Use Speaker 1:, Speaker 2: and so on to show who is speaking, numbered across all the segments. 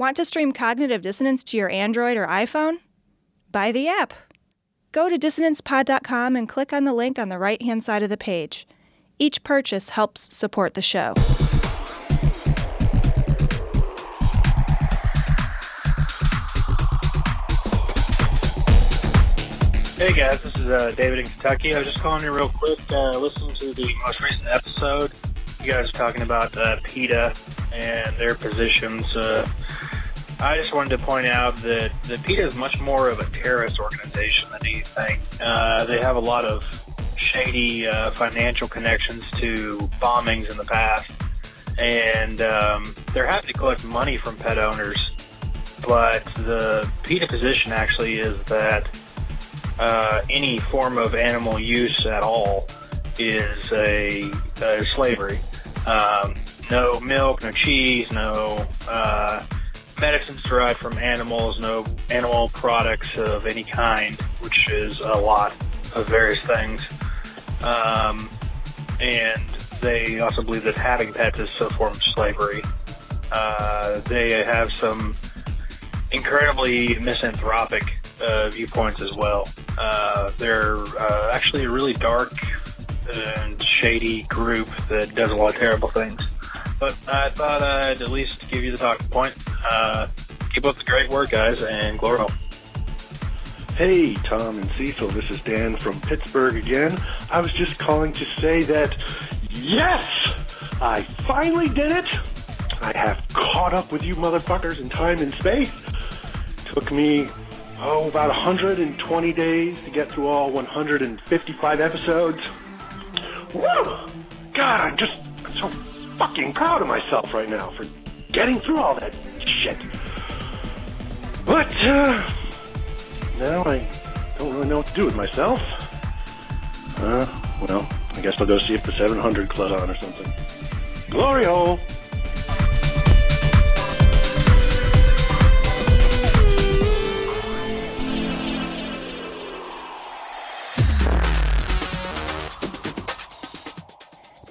Speaker 1: Want to stream Cognitive Dissonance to your Android or iPhone? Buy the app. Go to dissonancepod.com and click on the link on the right hand side of the page. Each purchase helps support the show.
Speaker 2: Hey guys, this is uh, David in Kentucky. I was just calling you real quick, uh, listening to the most recent episode. You guys are talking about uh, PETA and their positions. Uh, I just wanted to point out that, the PETA is much more of a terrorist organization than anything. Uh, they have a lot of shady uh, financial connections to bombings in the past, and um, they're happy to collect money from pet owners. But the PETA position actually is that uh, any form of animal use at all is a, a slavery. Um, no milk, no cheese, no uh, medicines derived from animals, no animal products of any kind, which is a lot of various things. Um, and they also believe that having pets is a form of slavery. Uh, they have some incredibly misanthropic uh, viewpoints as well. Uh, they're uh, actually a really dark and shady group that does a lot of terrible things. But I thought I'd at least give you the talking point. Uh, keep up the great work, guys, and glory home.
Speaker 3: Hey, Tom and Cecil, this is Dan from Pittsburgh again. I was just calling to say that, yes, I finally did it. I have caught up with you motherfuckers in time and space. Took me oh, about 120 days to get through all 155 episodes. Woo! God, I'm just so fucking proud of myself right now for getting through all that shit. But, uh, now I don't really know what to do with myself. Uh, well, I guess I'll go see if the 700 Club's on or something. Glory hole!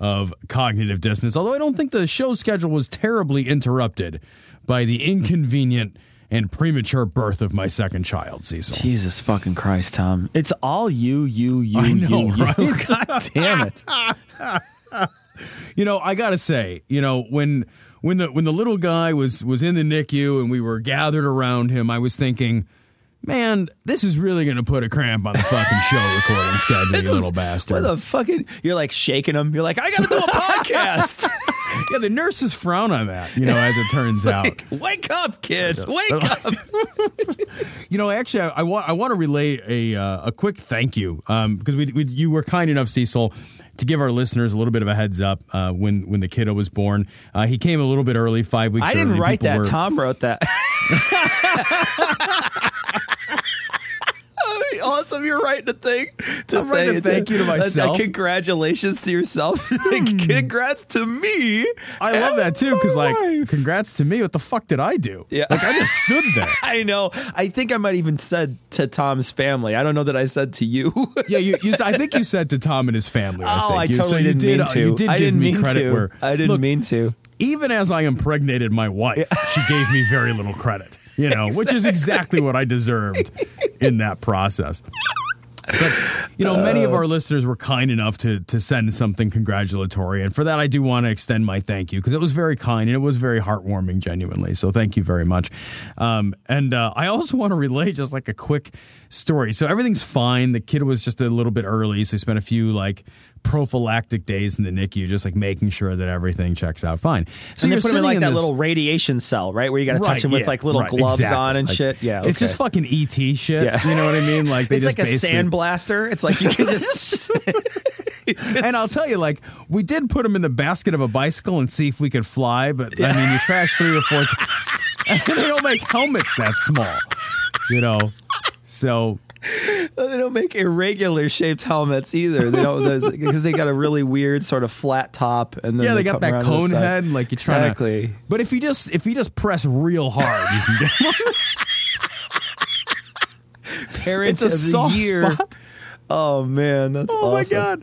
Speaker 4: of cognitive dissonance. Although I don't think the show schedule was terribly interrupted by the inconvenient and premature birth of my second child, Cecil.
Speaker 5: Jesus fucking Christ, Tom. It's all you, you, you,
Speaker 4: I know,
Speaker 5: you,
Speaker 4: right?
Speaker 5: you. God damn it.
Speaker 4: You know, I gotta say, you know, when when the when the little guy was was in the NICU and we were gathered around him, I was thinking, man, this is really gonna put a cramp on the fucking show recording schedule, you little bastard.
Speaker 5: What the fucking? You're like shaking them. You're like, I gotta do a podcast.
Speaker 4: yeah, the nurses frown on that, you know, as it turns out.
Speaker 5: Wake up, kid. Wake up.
Speaker 4: You know, actually, I, I want I want to relay a uh, a quick thank you um, because we, we you were kind enough, Cecil, to give our listeners a little bit of a heads up uh, when when the kiddo was born. Uh, he came a little bit early, five weeks.
Speaker 5: I didn't
Speaker 4: early.
Speaker 5: write
Speaker 4: People
Speaker 5: that.
Speaker 4: were-
Speaker 5: Tom wrote that. awesome. You're writing a thing. To
Speaker 4: I'm writing a thank you to
Speaker 5: uh, uh,
Speaker 4: myself.
Speaker 5: congratulations to yourself. Congrats to me.
Speaker 4: I love that too because, like, congrats to me. What the fuck did I do?
Speaker 5: Yeah.
Speaker 4: like I just stood there.
Speaker 5: I know. I think I might even said to Tom's family. I don't know that I said to you.
Speaker 4: Yeah, you, you. I think you said to Tom and his family. I
Speaker 5: oh,
Speaker 4: think.
Speaker 5: I
Speaker 4: You- so
Speaker 5: totally
Speaker 4: you
Speaker 5: didn't
Speaker 4: did,
Speaker 5: mean
Speaker 4: uh,
Speaker 5: to.
Speaker 4: You did
Speaker 5: I
Speaker 4: give
Speaker 5: didn't
Speaker 4: me
Speaker 5: mean
Speaker 4: credit
Speaker 5: to.
Speaker 4: where
Speaker 5: I didn't
Speaker 4: look,
Speaker 5: mean to.
Speaker 4: Even as I impregnated my wife, she gave me very little credit, you know, which is exactly what I deserved in that process. But you know, many of our listeners were kind enough to to send something congratulatory, and for that, I do want to extend my thank you because it was very kind and it was very heartwarming, genuinely. So thank you very much. Um, and uh, I also want to relay just like a quick story. So everything's fine. The kid was just a little bit early, so he spent a few like prophylactic days in the NICU, just like making sure that everything checks out fine. So
Speaker 6: and they put him in like that
Speaker 4: this-
Speaker 6: little radiation cell, right? Where you got to touch
Speaker 4: Right,
Speaker 6: him with
Speaker 4: yeah,
Speaker 6: like little
Speaker 4: right,
Speaker 6: gloves
Speaker 4: exactly.
Speaker 6: on and
Speaker 4: Like,
Speaker 6: shit. Yeah,
Speaker 4: it's just fucking ET shit.
Speaker 6: Yeah.
Speaker 4: You know what I mean? Like they
Speaker 6: it's
Speaker 4: just
Speaker 6: like a sandblaster. It's like you can just.
Speaker 4: And I'll tell you, like, we did put him in the basket of a bicycle and see if we could fly, but I mean, you crash three or four times. And they don't make helmets that small, you know? So,
Speaker 6: they don't make irregular shaped helmets either. They don't because they got a really weird sort of flat top, and then
Speaker 4: yeah, they got that
Speaker 6: around to the
Speaker 4: cone head, like you're trying
Speaker 6: Exactly.
Speaker 4: to. But if you just if you just press real hard, you can get
Speaker 6: Parent
Speaker 4: It's a
Speaker 6: of the
Speaker 4: soft
Speaker 6: year.
Speaker 4: spot.
Speaker 6: Oh man, that's
Speaker 4: Oh my god.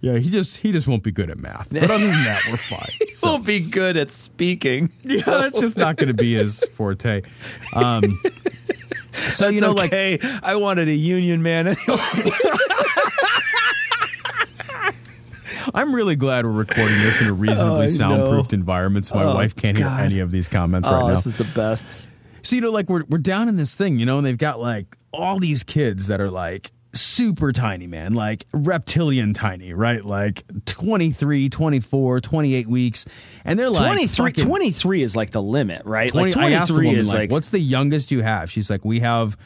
Speaker 4: Yeah, he just he just won't be good at math. But other than that, we're fine. So-
Speaker 6: Won't be good at speaking.
Speaker 4: Yeah, that's just not going to be his forte. Um, so you know, like
Speaker 6: okay. I wanted a union man. Anyway.
Speaker 4: I'm really glad we're recording this in a reasonably
Speaker 6: Oh,
Speaker 4: soundproofed
Speaker 6: know.
Speaker 4: environment, so my
Speaker 6: Oh,
Speaker 4: wife can't hear any of these comments right
Speaker 6: oh,
Speaker 4: now.
Speaker 6: this is the best.
Speaker 4: So you know, like we're we're down in this thing, you know, and they've got like all these kids that are like super tiny, man, like reptilian tiny, right? Like 23, 24, 28 weeks. And they're like
Speaker 6: 23,
Speaker 4: fucking-
Speaker 6: 23 is like the limit, right?
Speaker 4: 20,
Speaker 6: like
Speaker 4: I asked the
Speaker 6: 23
Speaker 4: woman,
Speaker 6: is
Speaker 4: like,
Speaker 6: like,
Speaker 4: what's the youngest you have? She's like, we have,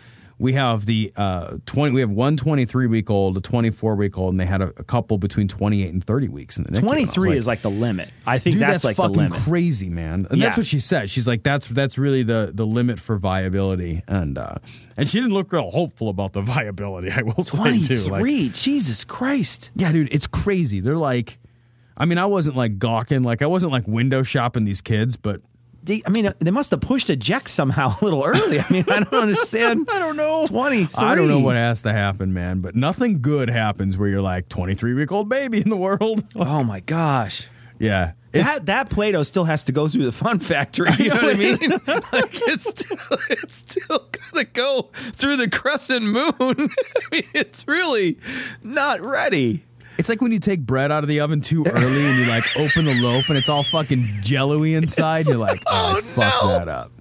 Speaker 4: we have the uh, 20, we have one 23 week old, a 24 week old, and they had a, a couple between 28 and 30 weeks in the NICU. And I was
Speaker 6: 23
Speaker 4: like,
Speaker 6: is like the limit. I think
Speaker 4: Dude,
Speaker 6: that's,
Speaker 4: that's,
Speaker 6: like the
Speaker 4: fucking crazy, man. And
Speaker 6: Yeah.
Speaker 4: that's what she said. She's like, that's that's really the the limit for viability, and uh, and she didn't look real hopeful about the viability. I will say too. Like,
Speaker 6: 23. Jesus Christ.
Speaker 4: yeah, dude, it's crazy. They're like, I mean, I wasn't like gawking, like I wasn't like window shopping these kids, but
Speaker 6: They, I mean, they must have pushed eject somehow a little early. I mean, I don't understand.
Speaker 4: I don't know.
Speaker 6: 23.
Speaker 4: I don't know what has to happen, man. But nothing good happens where you're like 23 week old baby in the world.
Speaker 6: Oh my gosh.
Speaker 4: yeah,
Speaker 6: That that Play-Doh still has to go through the fun factory. You know what I mean? like it's still it's still gotta go through the crescent moon. I mean, it's really not ready.
Speaker 4: It's like when you take bread out of the oven too early and you like open the loaf and it's all fucking jello-y inside. You're like, oh,
Speaker 6: Oh,
Speaker 4: fucked
Speaker 6: no.
Speaker 4: that up.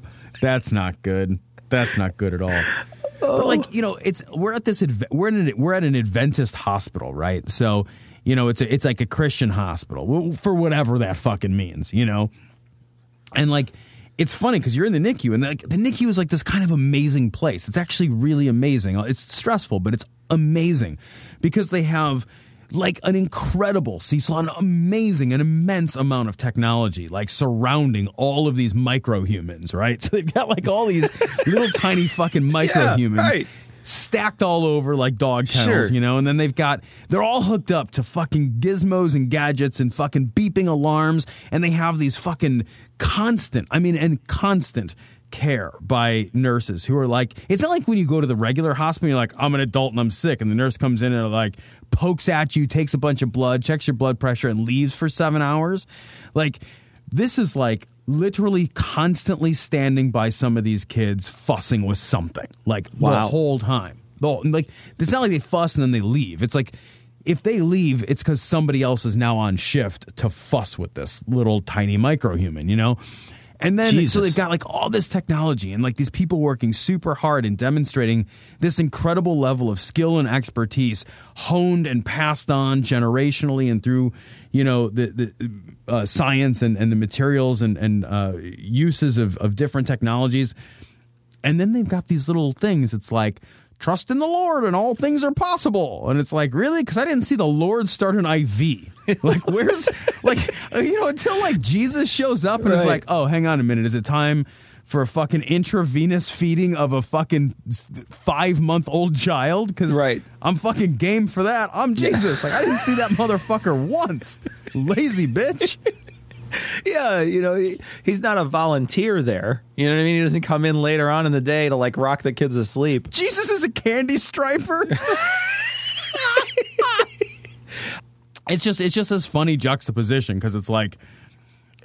Speaker 4: That's not good. That's not good at all. But like oh. you know, it's we're at this we're in an, we're at an Adventist hospital, right? So you know, it's a, it's like a Christian hospital for whatever that fucking means, you know. And like, it's funny because you're in the NICU, and like the NICU is like this kind of amazing place. It's actually really amazing. It's stressful, but it's amazing because they have like an incredible Cecil, an amazing, an immense amount of technology, like surrounding all of these micro humans, right? So they've got like all these little tiny fucking micro
Speaker 6: Yeah,
Speaker 4: humans
Speaker 6: right.
Speaker 4: stacked all over like dog kennels,
Speaker 6: Sure.
Speaker 4: you know, and then they've got they're all hooked up to fucking gizmos and gadgets and fucking beeping alarms, and they have these fucking constant, I mean, and constant care by nurses who are like, it's not like when you go to the regular hospital, you're like, I'm an adult and I'm sick, and the nurse comes in and like pokes at you, takes a bunch of blood, checks your blood pressure, and leaves for seven hours. Like, this is like literally constantly standing by some of these kids fussing with something like the whole time. The whole- like it's not like they fuss and then they leave. It's like if they leave, it's because somebody else is now on shift to fuss with this little tiny micro human, you know. And then so they've got like all this technology and like these people working super hard and demonstrating this incredible level of skill and expertise honed and passed on generationally and through you know the the uh, science and, and the materials and and uh, uses of of different technologies. And then they've got these little things. It's like trust in the lord and all things are possible. And it's like really? Because i didn't see the lord start an iv like where's like you know until like jesus shows up and it's like oh hang on a minute. Is it time for a fucking intravenous feeding of a fucking five month old child? Because
Speaker 6: Right.
Speaker 4: i'm fucking game for that. I'm jesus. Like i didn't see that motherfucker once. Lazy bitch.
Speaker 6: Yeah, you know, he, he's not a volunteer there. You know what I mean? He doesn't come in later on in the day to like rock the kids asleep.
Speaker 4: Jesus is a candy striper. it's just it's just this funny juxtaposition because it's like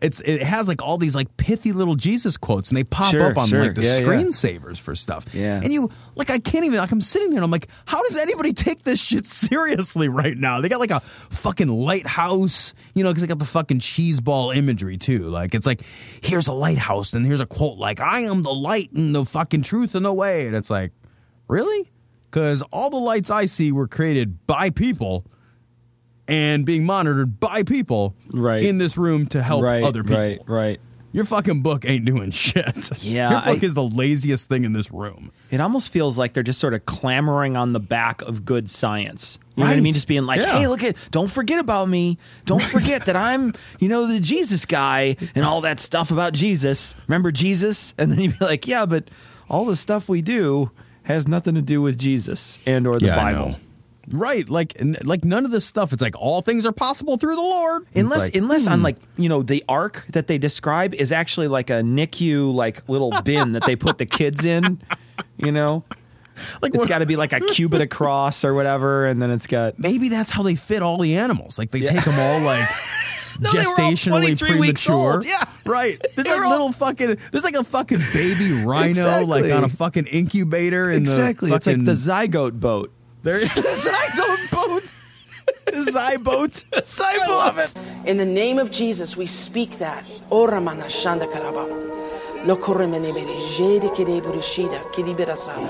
Speaker 4: it's it has like all these like pithy little Jesus quotes, and they pop
Speaker 6: Sure,
Speaker 4: up on
Speaker 6: sure.
Speaker 4: like the
Speaker 6: Yeah, yeah.
Speaker 4: screensavers for stuff.
Speaker 6: Yeah.
Speaker 4: and you like I can't even like I'm sitting there, and I'm like, how does anybody take this shit seriously right now? They got like a fucking lighthouse, you know, because they got the fucking cheese ball imagery too. Like it's like here's a lighthouse, and here's a quote like I am the light and the fucking truth and the way, and it's like really because all the lights I see were created by people and being monitored by people
Speaker 6: Right.
Speaker 4: in this room to help
Speaker 6: right,
Speaker 4: other people.
Speaker 6: right, right.
Speaker 4: Your fucking book ain't doing shit.
Speaker 6: Yeah,
Speaker 4: Your book
Speaker 6: I-
Speaker 4: is the laziest thing in this room.
Speaker 6: It almost feels like they're just sort of clamoring on the back of good science. You know what I mean? Just being like,
Speaker 4: Yeah.
Speaker 6: hey, look at, don't forget about me. Don't forget that I'm, you know, the Jesus guy and all that stuff about Jesus. Remember Jesus? And then you'd be like, yeah, but all the stuff we do has nothing to do with Jesus and or the
Speaker 4: Yeah,
Speaker 6: Bible.
Speaker 4: Right, like n- like none of this stuff. It's like all things are possible through the Lord.
Speaker 6: Unless,
Speaker 4: like,
Speaker 6: unless
Speaker 4: hmm.
Speaker 6: on like you know the ark that they describe is actually like a NICU like little bin that they put the kids in, you know,
Speaker 4: like
Speaker 6: it's got to be like a cubit across or whatever, and then it's got
Speaker 4: maybe that's how they fit all the animals. Like they take them all like
Speaker 6: No, they were all
Speaker 4: gestationally
Speaker 6: 23 weeks
Speaker 4: premature.
Speaker 6: old. Yeah.
Speaker 4: right. There's
Speaker 6: They
Speaker 4: like
Speaker 6: were all-
Speaker 4: little fucking. There's like a fucking baby rhino like on a fucking incubator in
Speaker 6: exactly.
Speaker 4: the
Speaker 6: It's like the zygote boat.
Speaker 4: There is the zygote boat. The zyboat. I love it.
Speaker 7: In the name of Jesus, we speak that. Ora mana shanda karaba. Lo koremene bere jede kede burishida kidibera sana.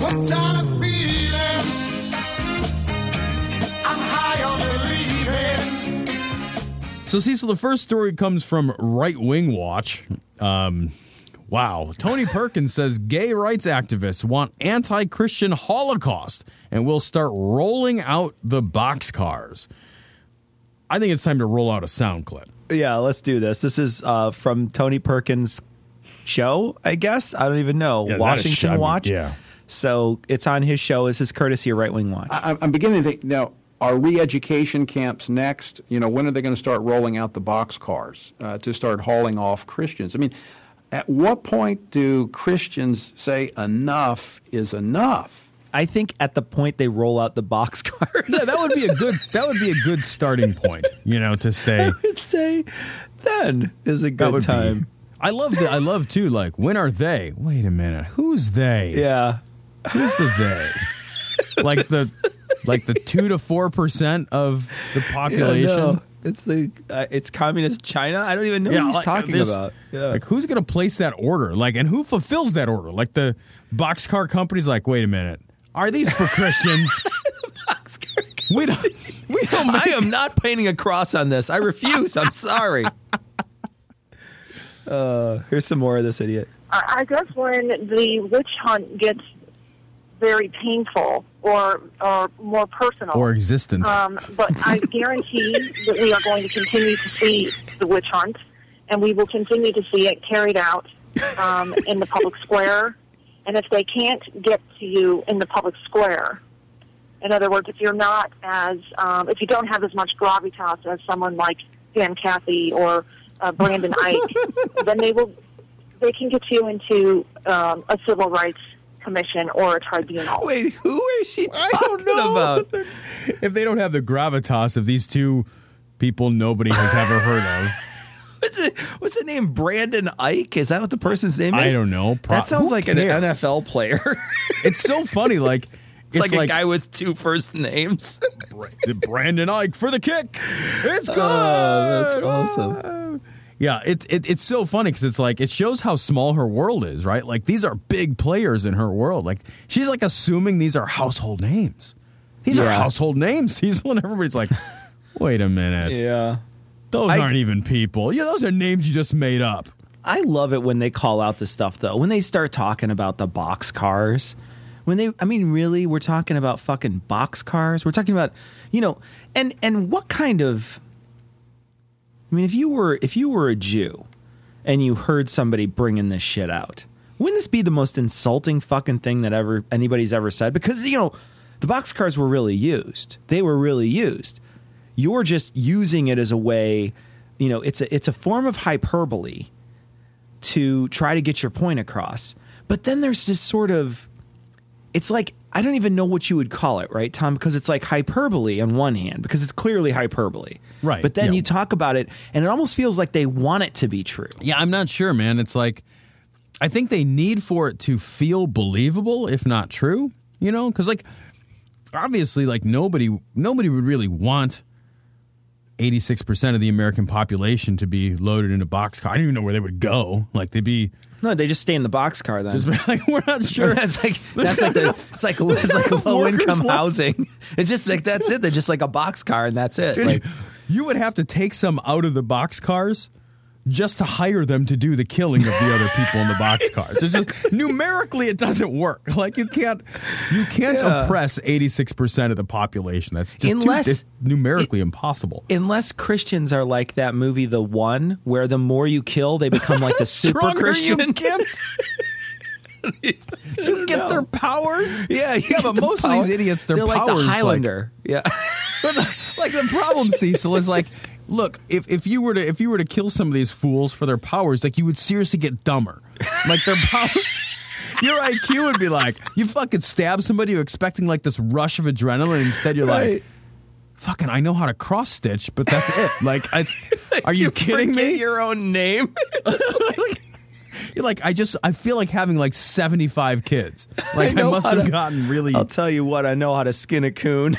Speaker 8: Hooked on a feeling. I'm high on believing.
Speaker 4: So, Cecil, the first story comes from Right Wing Watch. Um, wow. Tony Perkins says gay rights activists want anti Christian Holocaust and will start rolling out the boxcars. I think it's time to roll out a sound clip.
Speaker 6: Yeah, let's do this. This is uh, from Tony Perkins' show, I guess. I don't even know.
Speaker 4: Yeah, is that a
Speaker 6: Washington
Speaker 4: show? I mean,
Speaker 6: Watch.
Speaker 4: yeah.
Speaker 6: So it's on his show. Is this is courtesy of Right Wing Watch.
Speaker 9: I- I'm beginning to think now. Are re-education camps next? You know, when are they going to start rolling out the boxcars uh, to start hauling off Christians? I mean, at what point do Christians say enough is enough?
Speaker 6: I think at the point they roll out the boxcars,
Speaker 4: Yeah, that would be a good that would be a good starting point, you know, to stay.
Speaker 6: I would say then is a good time.
Speaker 4: be. I love the I love too, like, when are they? Wait a minute. Who's they?
Speaker 6: Yeah.
Speaker 4: Who's the they? like the like the two to four percent of the population.
Speaker 6: Yeah, no. It's the uh, it's communist China. I don't even know what he's
Speaker 4: like,
Speaker 6: talking
Speaker 4: this-
Speaker 6: about. Yeah.
Speaker 4: Like who's gonna place that order? Like and who fulfills that order? Like the boxcar company's like, wait a minute. Are these for Christians? we don't we don't make
Speaker 6: I am not painting a cross on this. I refuse. I'm sorry. Uh, here's some more of this idiot.
Speaker 10: I I guess when the witch hunt gets very painful or or more personal.
Speaker 4: or existence.
Speaker 10: um, but I guarantee that we are going to continue to see the witch hunt, and we will continue to see it carried out um, in the public square. And if they can't get to you in the public square, in other words, if you're not as, um, if you don't have as much gravitas as someone like Dan Cathy or uh, Brendan Eich, then they will, they can get you into um, a civil rights commission or a tribunal.
Speaker 6: Wait, who is she
Speaker 4: I
Speaker 6: talking
Speaker 4: don't know.
Speaker 6: about?
Speaker 4: if they don't have the gravitas of these two people nobody has ever heard of.
Speaker 6: What's, it, what's the name? Brendan Eich? Is that what the person's name is?
Speaker 4: I don't know. Pro-
Speaker 6: that sounds
Speaker 4: who
Speaker 6: like an? NFL player.
Speaker 4: It's so funny. Like
Speaker 6: it's, like, a guy with two first names.
Speaker 4: Brendan Eich for the kick. It's good.
Speaker 6: Oh, that's awesome. Ah.
Speaker 4: Yeah, it, it it's so funny because it's like it shows how small her world is, right? Like these are big players in her world. Like she's like assuming these are household names. These are household names. He's when everybody's like, wait a minute,
Speaker 6: yeah.
Speaker 4: those
Speaker 6: I-
Speaker 4: aren't even people. Yeah, those are names you just made up.
Speaker 6: I love it when they call out the stuff though. When they start talking about the box cars. When they I mean really we're talking about fucking box cars. We're talking about, you know, and and what kind of I mean if you were if you were a Jew and you heard somebody bringing this shit out. Wouldn't this be the most insulting fucking thing that ever anybody's ever said? Because you know, the box cars were really used. They were really used. You're just using it as a way, you know, it's a it's a form of hyperbole to try to get your point across. But then there's this sort of, it's like I don't even know what you would call it, right, Tom? Because it's like hyperbole on one hand, because it's clearly hyperbole,
Speaker 4: Right,
Speaker 6: But then
Speaker 4: yeah.
Speaker 6: you talk about it, and it almost feels like they want it to be true.
Speaker 4: Yeah, I'm not sure, man. It's like I think they need for it to feel believable, if not true. You know, because like obviously, like nobody nobody would really want. 86% of the American population to be loaded in a boxcar. I don't even know where they would go. Like they'd be
Speaker 6: No, they just stay in the boxcar then.
Speaker 4: just like, we're not sure.
Speaker 6: that's like that's like the it's like it's like low income
Speaker 4: left.
Speaker 6: housing. It's just like that's it. They're just like a boxcar and that's it.
Speaker 4: Dude,
Speaker 6: Like
Speaker 4: you would have to take some out of the boxcars just to hire them to do the killing of the other people in the boxcars. It's just numerically it doesn't work. Like you can't you can't
Speaker 6: Yeah.
Speaker 4: oppress 86% of the population. That's just
Speaker 6: Unless-
Speaker 4: it's numerically impossible.
Speaker 6: unless Christians are like that movie The One where the more you kill they become like the super
Speaker 4: Stronger you
Speaker 6: Christian.
Speaker 4: get. you get their powers.
Speaker 6: Yeah, you
Speaker 4: Yeah, but
Speaker 6: the
Speaker 4: most of these idiots, their
Speaker 6: They're like
Speaker 4: powers,
Speaker 6: the
Speaker 4: like-
Speaker 6: Highlander. yeah.
Speaker 4: Like the problem, Cecil, is like, look, if, if you were to if you were to kill some of these fools for their powers, like you would seriously get dumber. Like their power. Your IQ would be like you fucking stab somebody, you're expecting like this rush of adrenaline. Instead, you're
Speaker 6: Right.
Speaker 4: like, fucking, I know how to cross stitch, but that's it. Like, are you, kidding me?
Speaker 6: Your own name.
Speaker 4: You're like, I just, I feel like having like 75 kids. Like, I,
Speaker 6: know
Speaker 4: must have
Speaker 6: to-
Speaker 4: gotten really.
Speaker 6: I'll tell you what. I know how to skin a coon.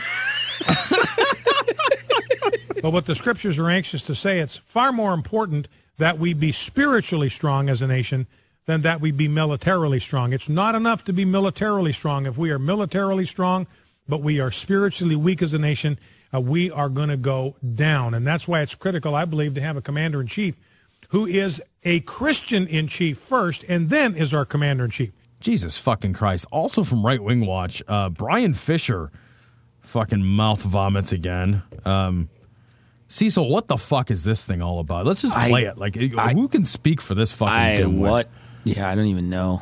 Speaker 11: But what the scriptures are anxious to say, it's far more important that we be spiritually strong as a nation than that we be militarily strong. It's not enough to be militarily strong. If we are militarily strong, but we are spiritually weak as a nation, uh, we are going to go down. And that's why it's critical, I believe, to have a commander in chief who is a Christian in chief first and then is our commander in chief.
Speaker 4: Jesus fucking Christ. Also from Right Wing Watch, uh, Bryan Fischer fucking mouth vomits again. Um, Cecil, what the fuck is this thing all about? Let's just
Speaker 6: I-
Speaker 4: play it. Like,
Speaker 6: I-
Speaker 4: who can speak for this fucking dimwit?
Speaker 6: Yeah, I don't even know.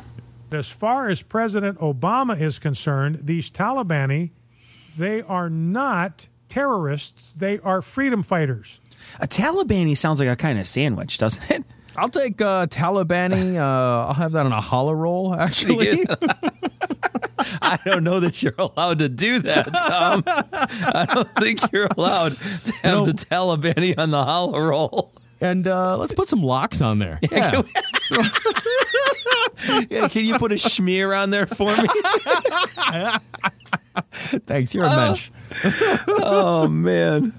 Speaker 11: As far as President Obama is concerned, these Talibani, they are not terrorists. They are freedom fighters.
Speaker 6: A Talibani sounds like a kind of sandwich, doesn't it?
Speaker 4: I'll take uh, Talibani. Uh, I'll have that on a challah roll, actually.
Speaker 6: I don't know that you're allowed to do that, Tom. I don't think you're allowed to have the Taliban on the challah roll.
Speaker 4: and uh, let's put some lox on there. Yeah.
Speaker 6: Yeah, can you put a schmear on there for me?
Speaker 4: Thanks. You're a mensch.
Speaker 6: Oh man.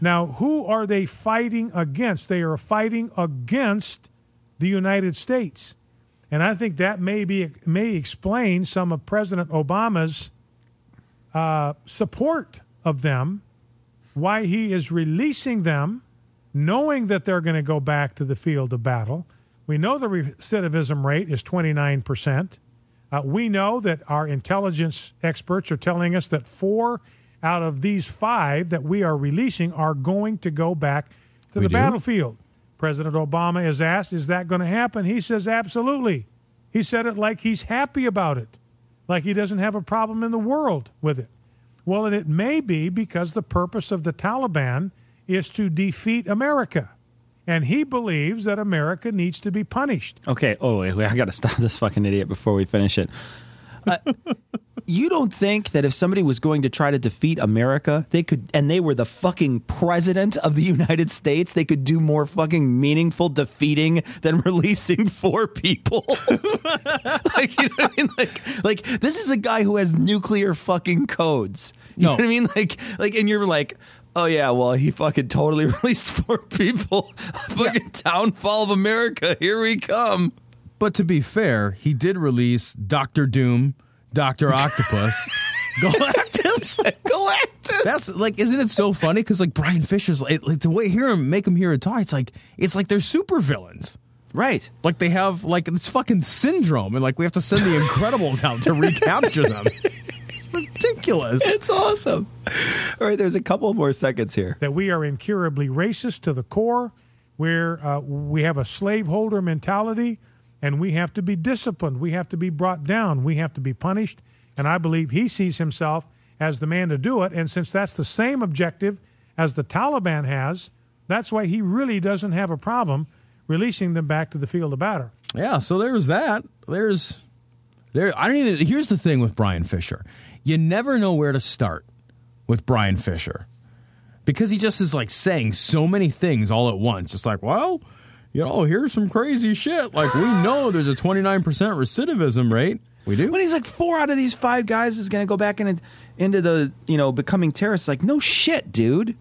Speaker 11: Now, who are they fighting against? They are fighting against the United States. And I think that may, be, may explain some of President Obama's uh, support of them, why he is releasing them, knowing that they're going to go back to the field of battle. We know the recidivism rate is 29%. Uh, we know that our intelligence experts are telling us that four out of these five that we are releasing are going to go back to
Speaker 4: We
Speaker 11: the
Speaker 4: do?
Speaker 11: battlefield. President Obama is asked, Is that going to happen? He says, Absolutely. He said it like he's happy about it, like he doesn't have a problem in the world with it. Well, and it may be because the purpose of the Taliban is to defeat America. And he believes that America needs to be punished.
Speaker 6: Okay. Oh, wait, wait, I got to stop this fucking idiot before we finish it. Uh, you don't think that if somebody was going to try to defeat America, they could, and they were the fucking president of the United States, they could do more fucking meaningful defeating than releasing four people? like, you know what I mean? Like, like this is a guy who has nuclear fucking codes. You know what I mean? Like, like, and you're like, oh yeah, well, he fucking totally released four people. fucking downfall of America. Here we come.
Speaker 4: But to be fair, he did release Doctor Doom, Doctor Octopus, Galactus.
Speaker 6: Galactus.
Speaker 4: That's like, isn't it so funny? Because like Bryan Fischer's like, like the way hear him make him hear it talk, it's like it's like they're super villains.
Speaker 6: Right.
Speaker 4: Like they have like it's fucking syndrome, and like we have to send the Incredibles out to recapture them. It's ridiculous.
Speaker 6: It's awesome. All right, there's a couple more seconds here.
Speaker 11: that we are incurably racist to the core, where uh, we have a slaveholder mentality, and we have to be disciplined. We have to be brought down. We have to be punished. And I believe he sees himself as the man to do it. And since that's the same objective as the Taliban has, that's why he really doesn't have a problem releasing them back to the field of battle.
Speaker 4: Yeah, so there's that. There's There, I don't even. Here's the thing with Bryan Fischer: you never know where to start with Bryan Fischer because he just is like saying so many things all at once. It's like, well, you know, here's some crazy shit. Like we know there's a 29% recidivism rate. We do.
Speaker 6: When he's like four out of these five guys is going to go back in, into the you know becoming terrorists. Like no shit, dude.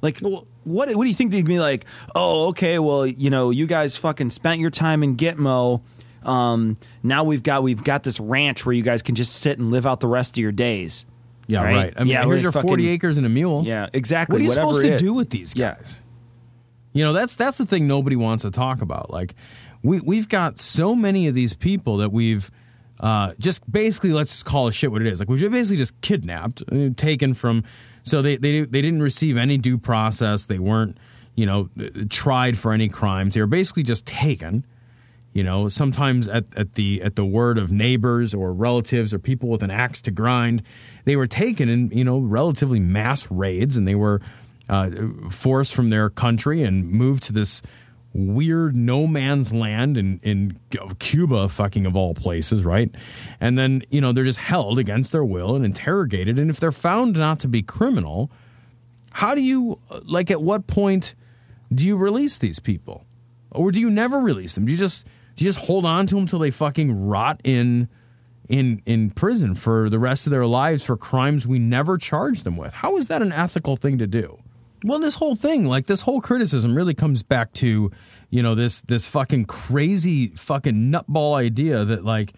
Speaker 6: Like what? What do you think they'd be like? Oh, okay. Well, you know, you guys fucking spent your time in Gitmo. Um, now we've got we've got this ranch where you guys can just sit and live out the rest of your days.
Speaker 4: Yeah, right. I mean,
Speaker 6: Yeah,
Speaker 4: here's your
Speaker 6: fucking-
Speaker 4: 40 acres and a mule.
Speaker 6: Yeah, exactly.
Speaker 4: What are you supposed to do with these guys? You know, that's that's the thing nobody wants to talk about. Like, we we've got so many of these people that we've uh, just basically let's just call a shit what it is. Like we've basically just kidnapped, uh, taken from. So they they they didn't receive any due process. They weren't you know tried for any crimes. They were basically just taken. You know, sometimes at, at the at the word of neighbors or relatives or people with an axe to grind, they were taken in you know relatively mass raids, and they were uh, forced from their country and moved to this weird no man's land in in Cuba, fucking of all places, right? And then you know they're just held against their will and interrogated, and if they're found not to be criminal, how do you like? At what point do you release these people? or do you never release them? Do you just do you just hold on to them until they fucking rot in in in prison for the rest of their lives for crimes we never charged them with? How is that an ethical thing to do? Well, this whole thing, like this whole criticism, really comes back to you know this this fucking crazy fucking nutball idea that like.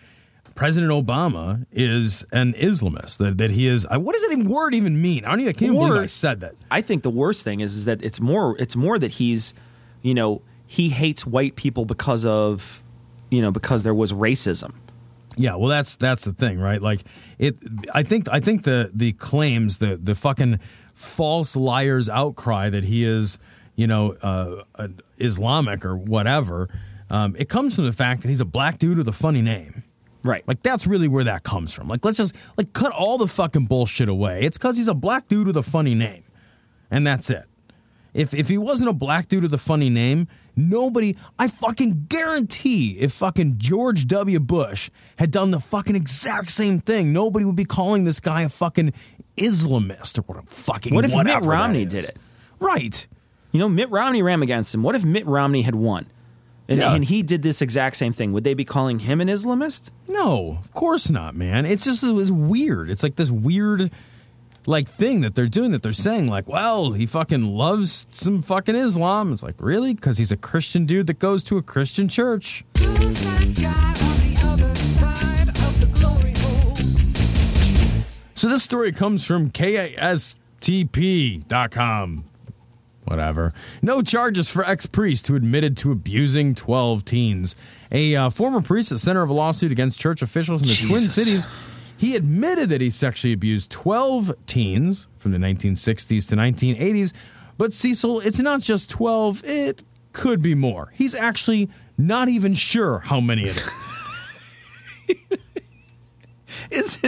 Speaker 4: President Obama is an Islamist. That, that he is. I- What does that even word even mean? I don't even. I can't even believe I said that.
Speaker 6: I think the worst thing is is that it's more it's more that he's, you know, he hates white people because of, you know, because there was racism.
Speaker 4: Yeah, well, that's that's the thing, right? Like it. I think I think the the claims the the fucking false liars outcry that he is, you know, uh, Islamic or whatever. Um, it comes from the fact that he's a black dude with a funny name.
Speaker 6: Right.
Speaker 4: Like that's really where that comes from. Like let's just like cut all the fucking bullshit away. It's because he's a black dude with a funny name, and that's it. If if he wasn't a black dude with a funny name, nobody I fucking guarantee if fucking George W. Bush had done the fucking exact same thing, nobody would be calling this guy a fucking Islamist or what a fucking
Speaker 6: What if
Speaker 4: whatever
Speaker 6: Mitt Romney did it?
Speaker 4: Right.
Speaker 6: You know, Mitt Romney ran against him. What if Mitt Romney had won? And,
Speaker 4: Yeah.
Speaker 6: and he did this exact same thing. Would they be calling him an Islamist?
Speaker 4: No, of course not, man. It's just it was weird. It's like this weird like thing that they're doing that they're saying like, well, he fucking loves some fucking Islam. It's like, really? Because he's a Christian dude that goes to a Christian church. So this story comes from KSTP.com. Whatever. No charges for ex priest who admitted to abusing 12 teens. A uh, former priest at the center of a lawsuit against church officials in the Twin Cities. He admitted that he sexually abused 12 teens from the 1960s to 1980s. But Cecil, it's not just 12, it could be more. He's actually not even sure how many it is.
Speaker 6: It's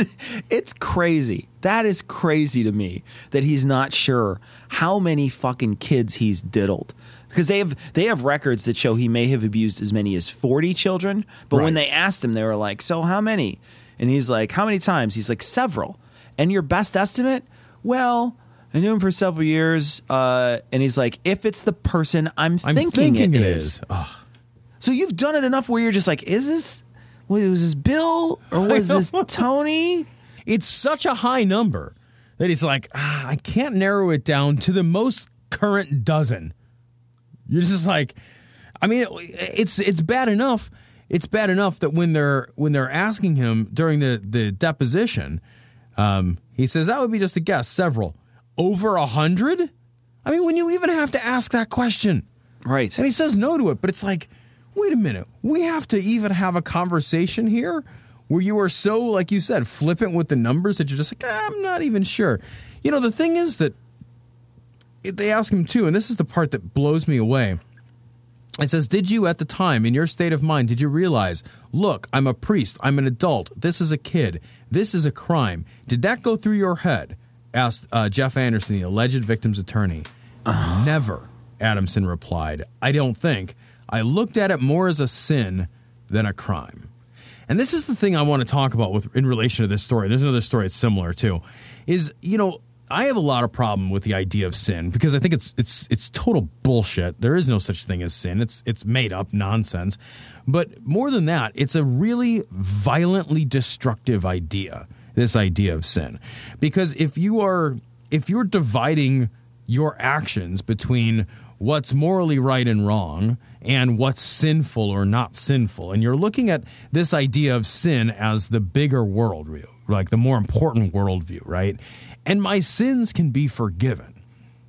Speaker 6: it's crazy. That is crazy to me that he's not sure how many fucking kids he's diddled. Because they have they have records that show he may have abused as many as 40 children, but when they asked him they were like, "So how many?" And he's like, "How many times?" He's like, "Several." And your best estimate? Well, I knew him for several years, uh, and he's like, "If it's the person I'm,
Speaker 4: I'm
Speaker 6: thinking,
Speaker 4: thinking
Speaker 6: it
Speaker 4: it
Speaker 6: is."
Speaker 4: is.
Speaker 6: So you've done it enough where you're just like, "Is this was this Bill or was this Tony?"
Speaker 4: It's such a high number that he's like, ah, I can't narrow it down to the most current dozen. You're just like, I mean, it's it's bad enough. It's bad enough that when they're when they're asking him during the the deposition, um, he says that would be just a guess. Several, over a hundred. I mean, when you even have to ask that question,
Speaker 6: Right.
Speaker 4: and he says no to it, but it's like, wait a minute, we have to even have a conversation here where you are so, like you said, flippant with the numbers that you're just like, "Ah, I'm not even sure. You know, the thing is that they ask him too, and this is the part that blows me away. It says, Did you at the time, in your state of mind, did you realize, look, I'm a priest, I'm an adult, this is a kid, this is a crime? Did that go through your head? asked uh, Jeff Anderson, the alleged victim's attorney. Never, Adamson replied. I don't think. I looked at it more as a sin than a crime. And this is the thing I want to talk about with in relation to this story. There's another story that's similar too. Is you know I have a lot of problem with the idea of sin because I think it's it's it's total bullshit. There is no such thing as sin. It's it's made up nonsense. But more than that, it's a really violently destructive idea. This idea of sin, because if you are if you're dividing your actions between what's morally right and wrong and what's sinful or not sinful. And you're looking at this idea of sin as the bigger worldview, like the more important worldview, right? And my sins can be forgiven.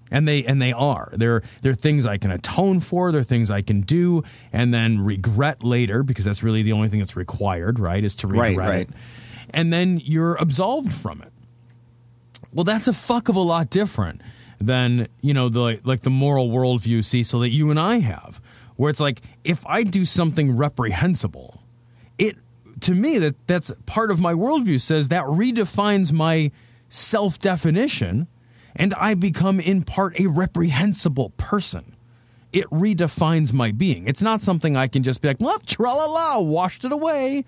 Speaker 4: And they and they are. They're they're things I can atone for, they're things I can do and then regret later because that's really the only thing that's required, right? Is to regret
Speaker 5: Right, right.
Speaker 4: it. And then you're absolved from it. Well, that's a fuck of a lot different than you know the like the moral worldview, Cecil, that you and I have, where it's like if I do something reprehensible, it to me that that's part of my worldview says that redefines my self definition, and I become in part a reprehensible person. It redefines my being. It's not something I can just be like, well, tra la la, washed it away.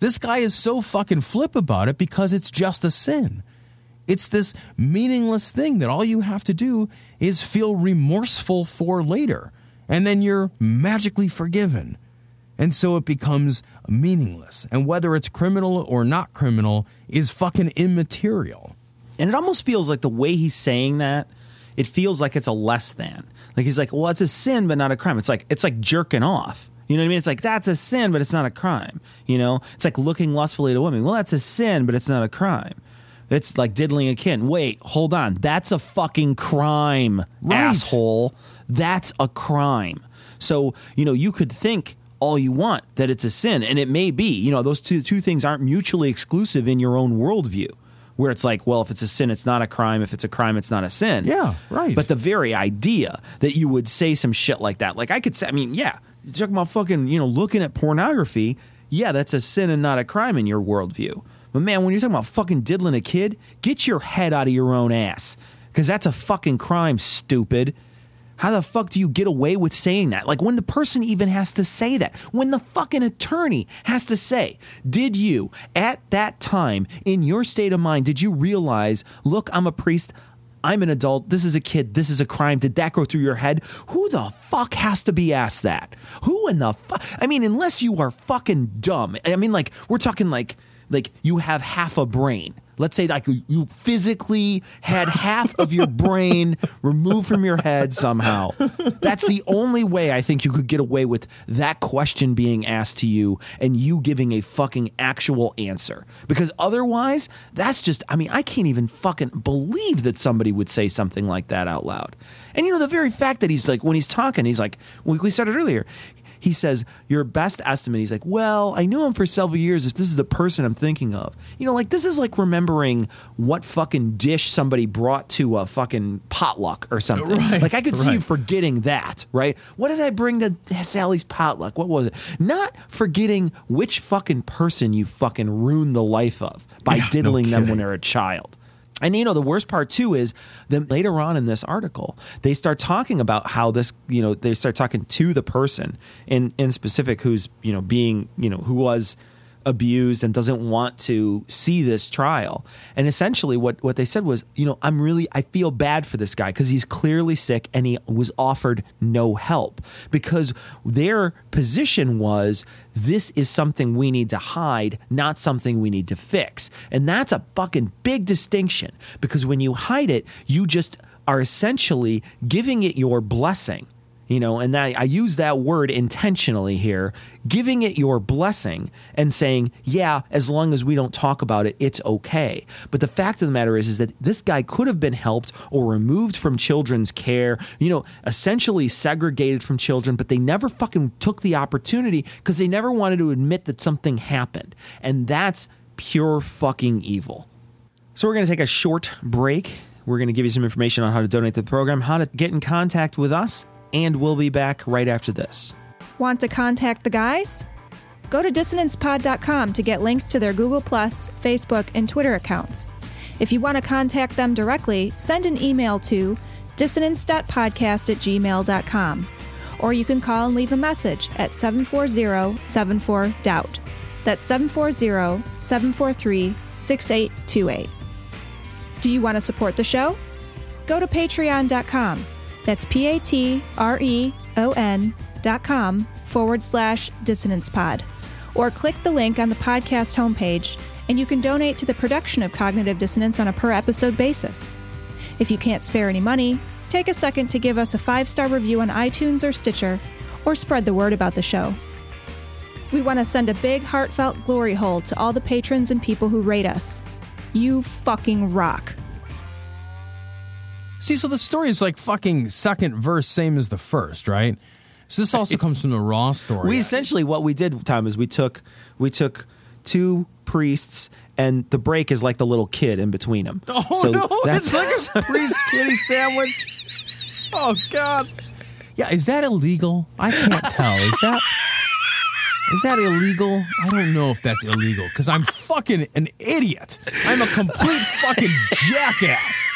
Speaker 4: This guy is so fucking flip about it because it's just a sin. It's this meaningless thing that all you have to do is feel remorseful for later, and then you're magically forgiven. And so it becomes meaningless. And whether it's criminal or not criminal is fucking immaterial.
Speaker 6: And it almost feels like the way he's saying that, it feels like it's a less than. Like he's like, well, it's a sin, but not a crime. It's like it's like jerking off. You know what I mean? It's like that's a sin, but it's not a crime. You know, it's like looking lustfully at a woman. Well, that's a sin, but it's not a crime. It's like diddling a kid. Wait, hold on. That's a fucking crime, asshole. That's a crime. So, you know, you could think all you want that it's a sin, and it may be. You know, those two two things aren't mutually exclusive in your own worldview. Where it's like, well, if it's a sin, it's not a crime. If it's a crime, it's not a sin.
Speaker 4: Yeah, right.
Speaker 6: But the very idea that you would say some shit like that, like I could say, I mean, yeah, you're talking about fucking, you know, looking at pornography. Yeah, that's a sin and not a crime in your worldview. But man, when you're talking about fucking diddling a kid, get your head out of your own ass. Because that's a fucking crime, stupid. How the fuck do you get away with saying that? Like when the person even has to say that, when the fucking attorney has to say, did you at that time in your state of mind, did you realize, look, I'm a priest, I'm an adult, this is a kid, this is a crime, did that go through your head? Who the fuck has to be asked that? Who in the fuck? I mean, unless you are fucking dumb. I mean, like, we're talking like, like you have half a brain. Let's say like you physically had half of your brain removed from your head somehow. That's the only way I think you could get away with that question being asked to you and you giving a fucking actual answer. Because otherwise, that's just, I mean, I can't even fucking believe that somebody would say something like that out loud. And you know, the very fact that he's like, when he's talking, he's like, we we said it earlier, he says, Your best estimate. He's like, Well, I knew him for several years. If this is the person I'm thinking of, you know, like this is like remembering what fucking dish somebody brought to a fucking potluck or something.
Speaker 4: Right,
Speaker 6: like I could see you forgetting that, right? What did I bring to Sally's potluck? What was it? Not forgetting which fucking person you fucking ruined the life of by
Speaker 4: Yeah, no
Speaker 6: diddling them when they're a child. And you know the worst part too is that later on in this article they start talking about how this you know they start talking to the person in in specific who's you know being you know who was abused and doesn't want to see this trial. And essentially what what they said was, you know, I'm really I feel bad for this guy because he's clearly sick and he was offered no help because their position was this is something we need to hide, not something we need to fix. And that's a fucking big distinction because when you hide it, you just are essentially giving it your blessing you know and that, i use that word intentionally here giving it your blessing and saying yeah as long as we don't talk about it it's okay. But the fact of the matter is is that this guy could have been helped or removed from children's care you know essentially segregated from children but they never fucking took the opportunity because they never wanted to admit that something happened. And that's pure fucking evil. So we're going to take a short break. We're going to give you some information on how to donate to the program, how to get in contact with us, and we'll be back right after this.
Speaker 1: Want to contact the guys? Go to dissonancepod.com to get links to their Google, Facebook, and Twitter accounts. If you want to contact them directly, send an email to dissonance.podcast at gmail.com. Or you can call and leave a message at 740 74 Doubt. That's 740 743 6828. Do you want to support the show? Go to patreon.com. That's P A T R E O N dot com forward slash dissonance pod. Or click the link on the podcast homepage and you can donate to the production of Cognitive Dissonance on a per episode basis. If you can't spare any money, take a second to give us a five star review on iTunes or Stitcher, or spread the word about the show. We want to send a big, heartfelt glory hole to all the patrons and people who rate us. You fucking rock.
Speaker 4: See, so the story is like fucking second verse, same as the first, right? So this also comes from the Raw story.
Speaker 6: We essentially what we did, Tom, is we took we took two priests, and the break is like the little kid in between them.
Speaker 4: Oh
Speaker 6: so
Speaker 4: no!
Speaker 6: that's
Speaker 4: It's like a priest kitty sandwich. Oh god! Yeah, is that illegal? I can't tell. Is that is that illegal? I don't know if that's illegal because I'm fucking an idiot. I'm a complete fucking jackass.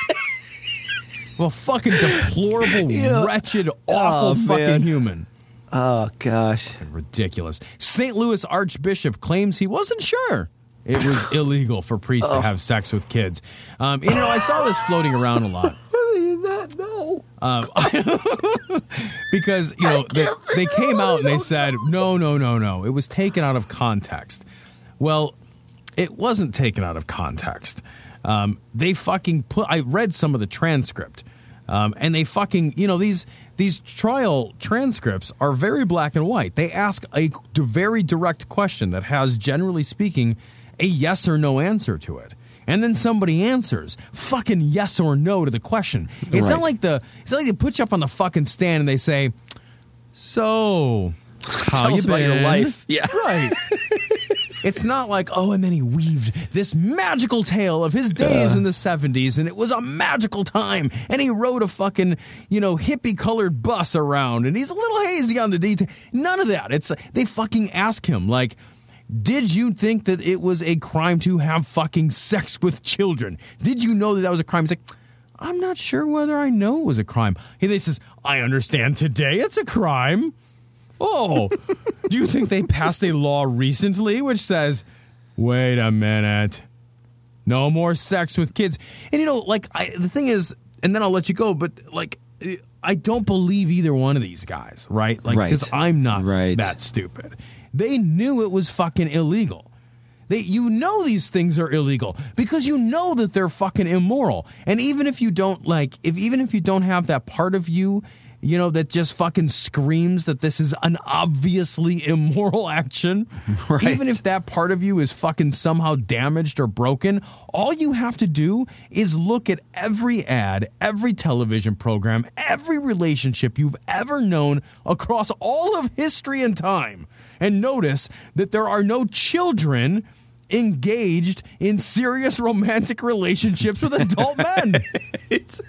Speaker 4: Well, fucking deplorable,
Speaker 6: Yeah.
Speaker 4: wretched, awful
Speaker 6: Oh,
Speaker 4: fucking
Speaker 6: man.
Speaker 4: human.
Speaker 6: oh gosh.
Speaker 4: Ridiculous. St. Louis Archbishop claims he wasn't sure it was illegal for priests to have sex with kids. Um, you know, I saw this floating around a lot.
Speaker 9: How do you not know?
Speaker 4: Um, because you know they, they came out and they said no no no no it was taken out of context well it wasn't taken out of context um, they fucking put i read some of the transcript um, and they fucking you know these these trial transcripts are very black and white. They ask a very direct question that has generally speaking a yes or no answer to it. And then somebody answers fucking yes or no to the question. It's not like the it's not like they put you up on the fucking stand and they say so how
Speaker 6: Tell
Speaker 4: you
Speaker 6: us about your life. Yeah.
Speaker 4: right it's not like oh and then he weaved this magical tale of his days in the 70s and it was a magical time and he rode a fucking you know hippie colored bus around and he's a little hazy on the detail none of that it's they fucking ask him like did you think that it was a crime to have fucking sex with children? Did you know that that was a crime? He's like, I'm not sure whether I know it was a crime. He says, I understand today it's a crime. Oh, do you think they passed a law recently which says, wait a minute, no more sex with kids? And you know, like I, the thing is, and then I'll let you go, but like. I don't believe either one of these guys, right? Like,
Speaker 6: Right.
Speaker 4: because I'm not
Speaker 6: Right.
Speaker 4: that stupid. They knew it was fucking illegal. They, you know these things are illegal because you know that they're fucking immoral. And even if you don't like, if even if you don't have that part of you, you know, that just fucking screams that this is an obviously immoral action,
Speaker 6: Right.
Speaker 4: even if that part of you is fucking somehow damaged or broken, all you have to do is look at every ad, every television program, every relationship you've ever known across all of history and time, and notice that there are no children engaged in serious romantic relationships with adult men. it's,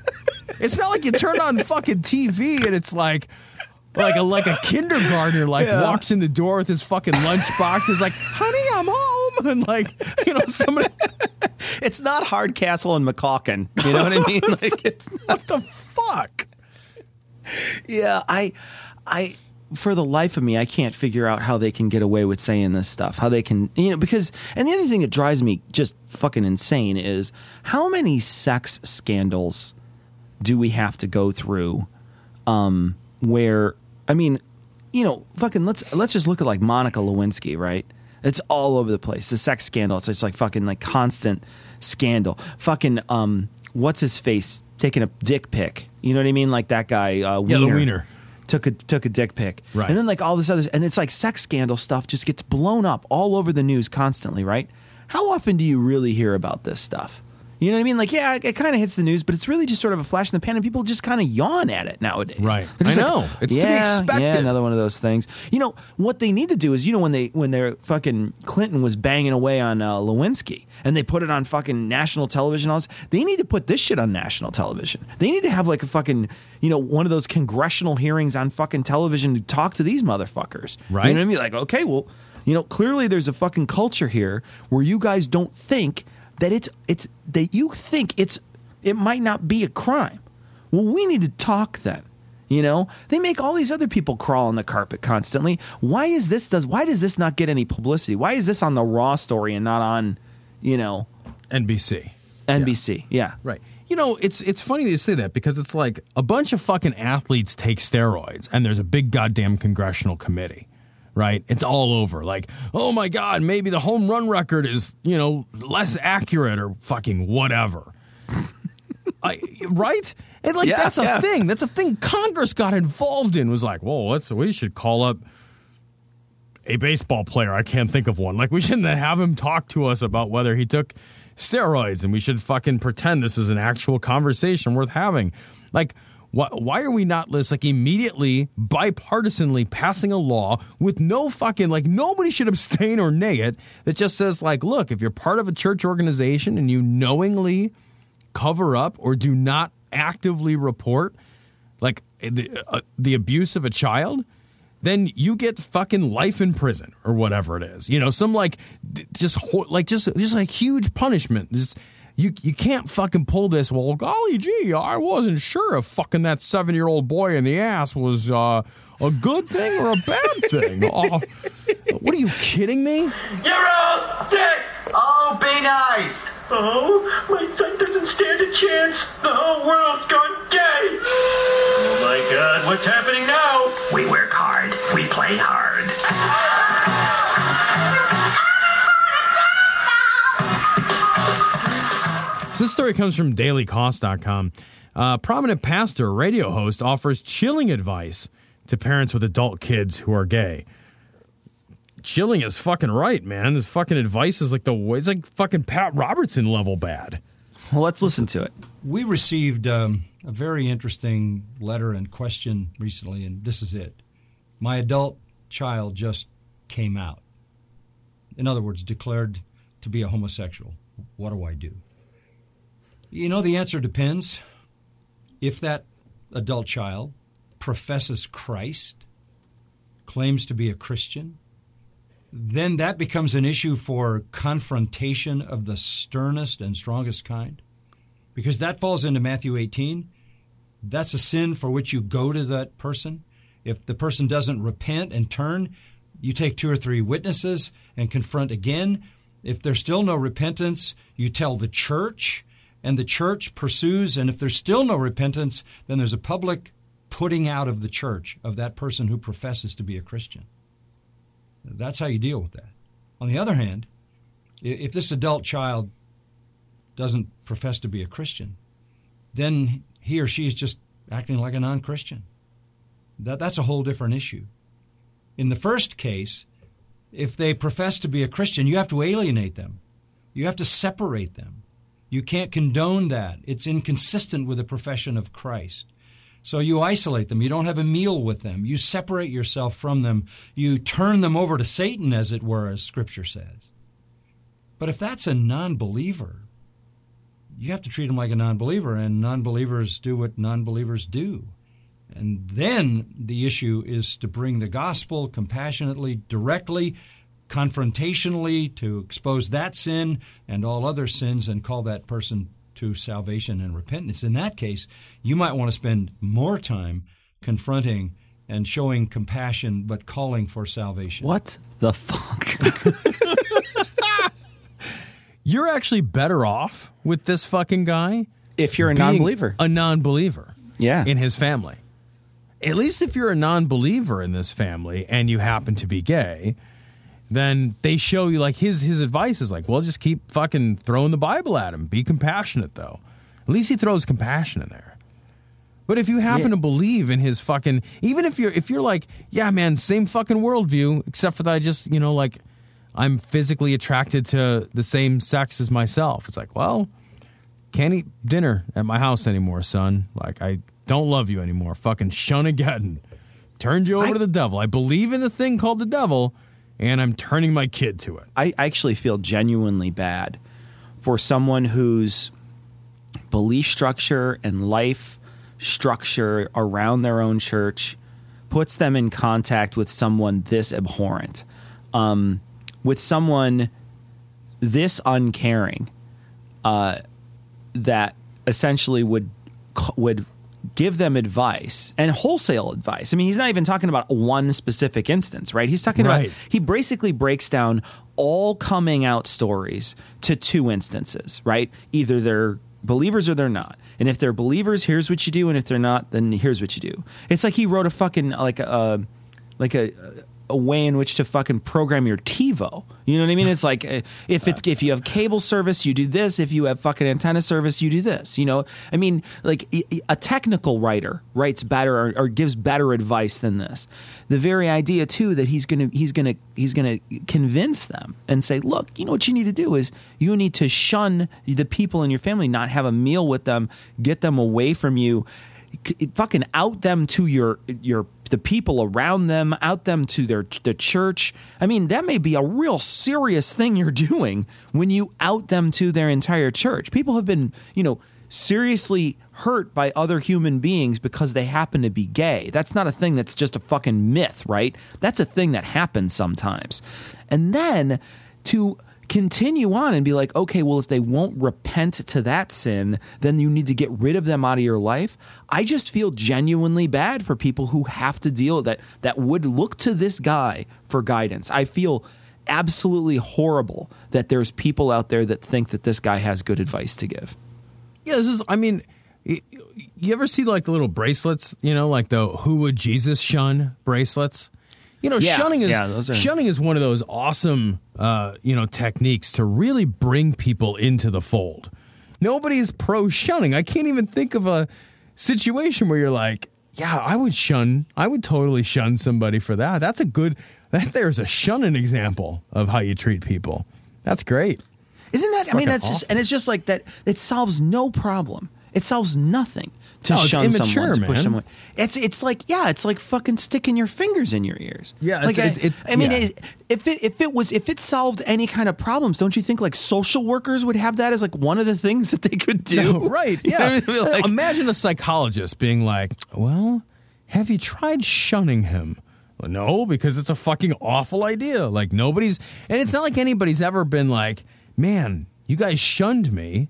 Speaker 4: it's not like you turn on fucking TV and it's like like a like a kindergartner like walks in the door with his fucking lunchbox is like, "Honey, I'm home," and like you know somebody
Speaker 6: It's not Hardcastle and McCawkin. You know what I mean? Like it's
Speaker 4: what the fuck?
Speaker 6: Yeah, I, I, for the life of me, I can't figure out how they can get away with saying this stuff. How they can, you know, because, and the other thing that drives me just fucking insane is how many sex scandals do we have to go through, um, where, I mean, you know, fucking let's let's just look at like Monica Lewinsky, right? It's all over the place. The sex scandal. It's just like fucking like constant scandal. Fucking um, what's his face taking a dick pic? You know what I mean? Like that guy. Uh,
Speaker 4: Yeah, the wiener.
Speaker 6: Took a took a dick pic,
Speaker 4: Right.
Speaker 6: And then like all this other, and it's like sex scandal stuff just gets blown up all over the news constantly, right? How often do you really hear about this stuff? You know what I mean? Like, yeah, it, kind of hits the news, but it's really just sort of a flash in the pan, and people just kind of yawn at it nowadays.
Speaker 4: Right. I know. It's to be
Speaker 6: yeah,
Speaker 4: expected."
Speaker 6: Yeah, another one of those things. You know what they need to do is, you know, when they when their fucking Clinton was banging away on uh, Lewinsky, and they put it on fucking national television. All this, they need to put this shit on national television. They need to have like a fucking, you know, one of those congressional hearings on fucking television to talk to these motherfuckers.
Speaker 4: Right.
Speaker 6: You know what I mean? Like, okay, well, you know, clearly there's a fucking culture here where you guys don't think that it's it's that you think it's it might not be a crime. Well, we need to talk then. You know, they make all these other people crawl on the carpet constantly. Why is this does why does this not get any publicity? Why is this on the Raw story and not on, you know,
Speaker 4: NBC?
Speaker 6: NBC? Yeah,
Speaker 4: Right. You know, it's it's funny that you say that because it's like a bunch of fucking athletes take steroids and there's a big goddamn congressional committee. Right? It's all over. Like, oh my God, maybe the home run record is, you know, less accurate or fucking whatever. I, right? And like
Speaker 6: Yeah,
Speaker 4: that's a
Speaker 6: yeah.
Speaker 4: thing. That's a thing Congress got involved in. Was like, whoa, let's we should call up a baseball player. I can't think of one. Like we shouldn't have him talk to us about whether he took steroids, and we should fucking pretend this is an actual conversation worth having. Like. Why, why are we not just like immediately bipartisanly passing a law with no fucking like nobody should abstain or nay it that just says like look if you're part of a church organization and you knowingly cover up or do not actively report like the, uh, the abuse of a child then you get fucking life in prison or whatever it is. You know some like just like just just like huge punishment. Just you you can't fucking pull this well golly gee i wasn't sure if fucking that seven year old boy in the ass was uh, a good thing or a bad thing uh, what are you kidding me
Speaker 8: You're all dead! Oh, be nice! Oh, my son doesn't stand a chance. The whole world's gone gay. Oh my god, what's happening now? We work hard. We play hard.
Speaker 4: So this story comes from dailykos.com. Uh, prominent pastor, radio host, offers chilling advice to parents with adult kids who are gay. Chilling is fucking right, man. This fucking advice is like the it's like fucking Pat Robertson level bad.
Speaker 6: Well, let's listen to it.
Speaker 12: We received um, a very interesting letter and question recently, and this is it. My adult child just came out. In other words, declared to be a homosexual. What do I do? You know, the answer depends. If that adult child professes Christ, claims to be a Christian, then that becomes an issue for confrontation of the sternest and strongest kind because that falls into Matthew 18. That's a sin for which you go to that person. If the person doesn't repent and turn, you take two or three witnesses and confront again. If there's still no repentance, you tell the church, and the church pursues. And if there's still no repentance, then there's a public putting out of the church of that person who professes to be a Christian. That's how you deal with that. On the other hand, if this adult child doesn't profess to be a Christian, then he or she is just acting like a non Christian. That, that's a whole different issue. In the first case, if they profess to be a Christian, you have to alienate them, you have to separate them. You can't condone that. It's inconsistent with the profession of Christ. So you isolate them. You don't have a meal with them. You separate yourself from them. You turn them over to Satan, as it were, as Scripture says. But if that's a non believer, you have to treat them like a non believer, and non believers do what non believers do. And then the issue is to bring the gospel compassionately, directly, confrontationally, to expose that sin and all other sins and call that person to salvation and repentance. In that case, you might want to spend more time confronting and showing compassion, but calling for salvation.
Speaker 6: What the fuck?
Speaker 4: You're actually better off with this fucking guy
Speaker 6: if you're a
Speaker 4: being
Speaker 6: non-believer.
Speaker 4: A non-believer.
Speaker 6: Yeah.
Speaker 4: In his family. At least if you're a non-believer in this family and you happen to be gay, then they show you like his his advice is like, well, just keep fucking throwing the Bible at him. Be compassionate though. At least he throws compassion in there. But if you happen
Speaker 6: Yeah.
Speaker 4: to believe in his fucking, even if you're if you're like, yeah, man, same fucking worldview, except for that I just you know like I'm physically attracted to the same sex as myself. It's like, well, can't eat dinner at my house anymore, son. Like I don't love you anymore. Fucking Shunageddon. Turned you over to the devil. I believe in a thing called the devil, and I'm turning my kid to it.
Speaker 6: I actually feel genuinely bad for someone whose belief structure and life structure around their own church puts them in contact with someone this abhorrent, um, with someone this uncaring, uh, that essentially would would give them advice and wholesale advice. I mean, he's not even talking about one specific instance, right? He's talking
Speaker 4: Right.
Speaker 6: about he basically breaks down all coming out stories to two instances, right? Either they're believers or they're not. And if they're believers, here's what you do, and if they're not, then here's what you do. It's like he wrote a fucking like a like a a way in which to fucking program your TiVo. You know what I mean? It's like uh, if it's if you have cable service, you do this. If you have fucking antenna service, you do this. You know, I mean, like a technical writer writes better or, or gives better advice than this. The very idea too that he's gonna he's gonna he's gonna convince them and say, look, you know what you need to do is you need to shun the people in your family, not have a meal with them, get them away from you fucking out them to your your the people around them, out them to their the church. I mean, that may be a real serious thing you're doing when you out them to their entire church. People have been, you know, seriously hurt by other human beings because they happen to be gay. That's not a thing that's just a fucking myth, right? That's a thing that happens sometimes. And then to continue on and be like, okay, well, if they won't repent to that sin, then you need to get rid of them out of your life. I just feel genuinely bad for people who have to deal that that would look to this guy for guidance. I feel absolutely horrible that there's people out there that think that this guy has good advice to give.
Speaker 4: Yeah, this is. I mean, you ever see like the little bracelets? You know, like the "Who would Jesus shun?" bracelets. You know,
Speaker 6: Yeah,
Speaker 4: shunning is
Speaker 6: yeah, are-
Speaker 4: shunning is one of those awesome, uh, you know, techniques to really bring people into the fold. Nobody's pro shunning. I can't even think of a situation where you're like, yeah, I would shun. I would totally shun somebody for that. That's a good. That there's a shunning example of how you treat people. That's great.
Speaker 6: Isn't that? I mean, that's just, and it's just like that. It solves no problem. It solves nothing to
Speaker 4: No,
Speaker 6: shun
Speaker 4: immature,
Speaker 6: someone, to push
Speaker 4: man.
Speaker 6: someone. It's it's like yeah, it's like fucking sticking your fingers in your ears.
Speaker 4: Yeah,
Speaker 6: like
Speaker 4: it's-
Speaker 6: I,
Speaker 4: it- it-
Speaker 6: I mean,
Speaker 4: yeah.
Speaker 6: it- if it if it was if it solved any kind of problems, don't you think like social workers would have that as like one of the things that they could do?
Speaker 4: No, right.
Speaker 6: You know
Speaker 4: Yeah.
Speaker 6: Like-
Speaker 4: Imagine a psychologist being like, well, have you tried shunning him? Well, no, because it's a fucking awful idea. Like, nobody's, and it's not like anybody's ever been like, man, you guys shunned me.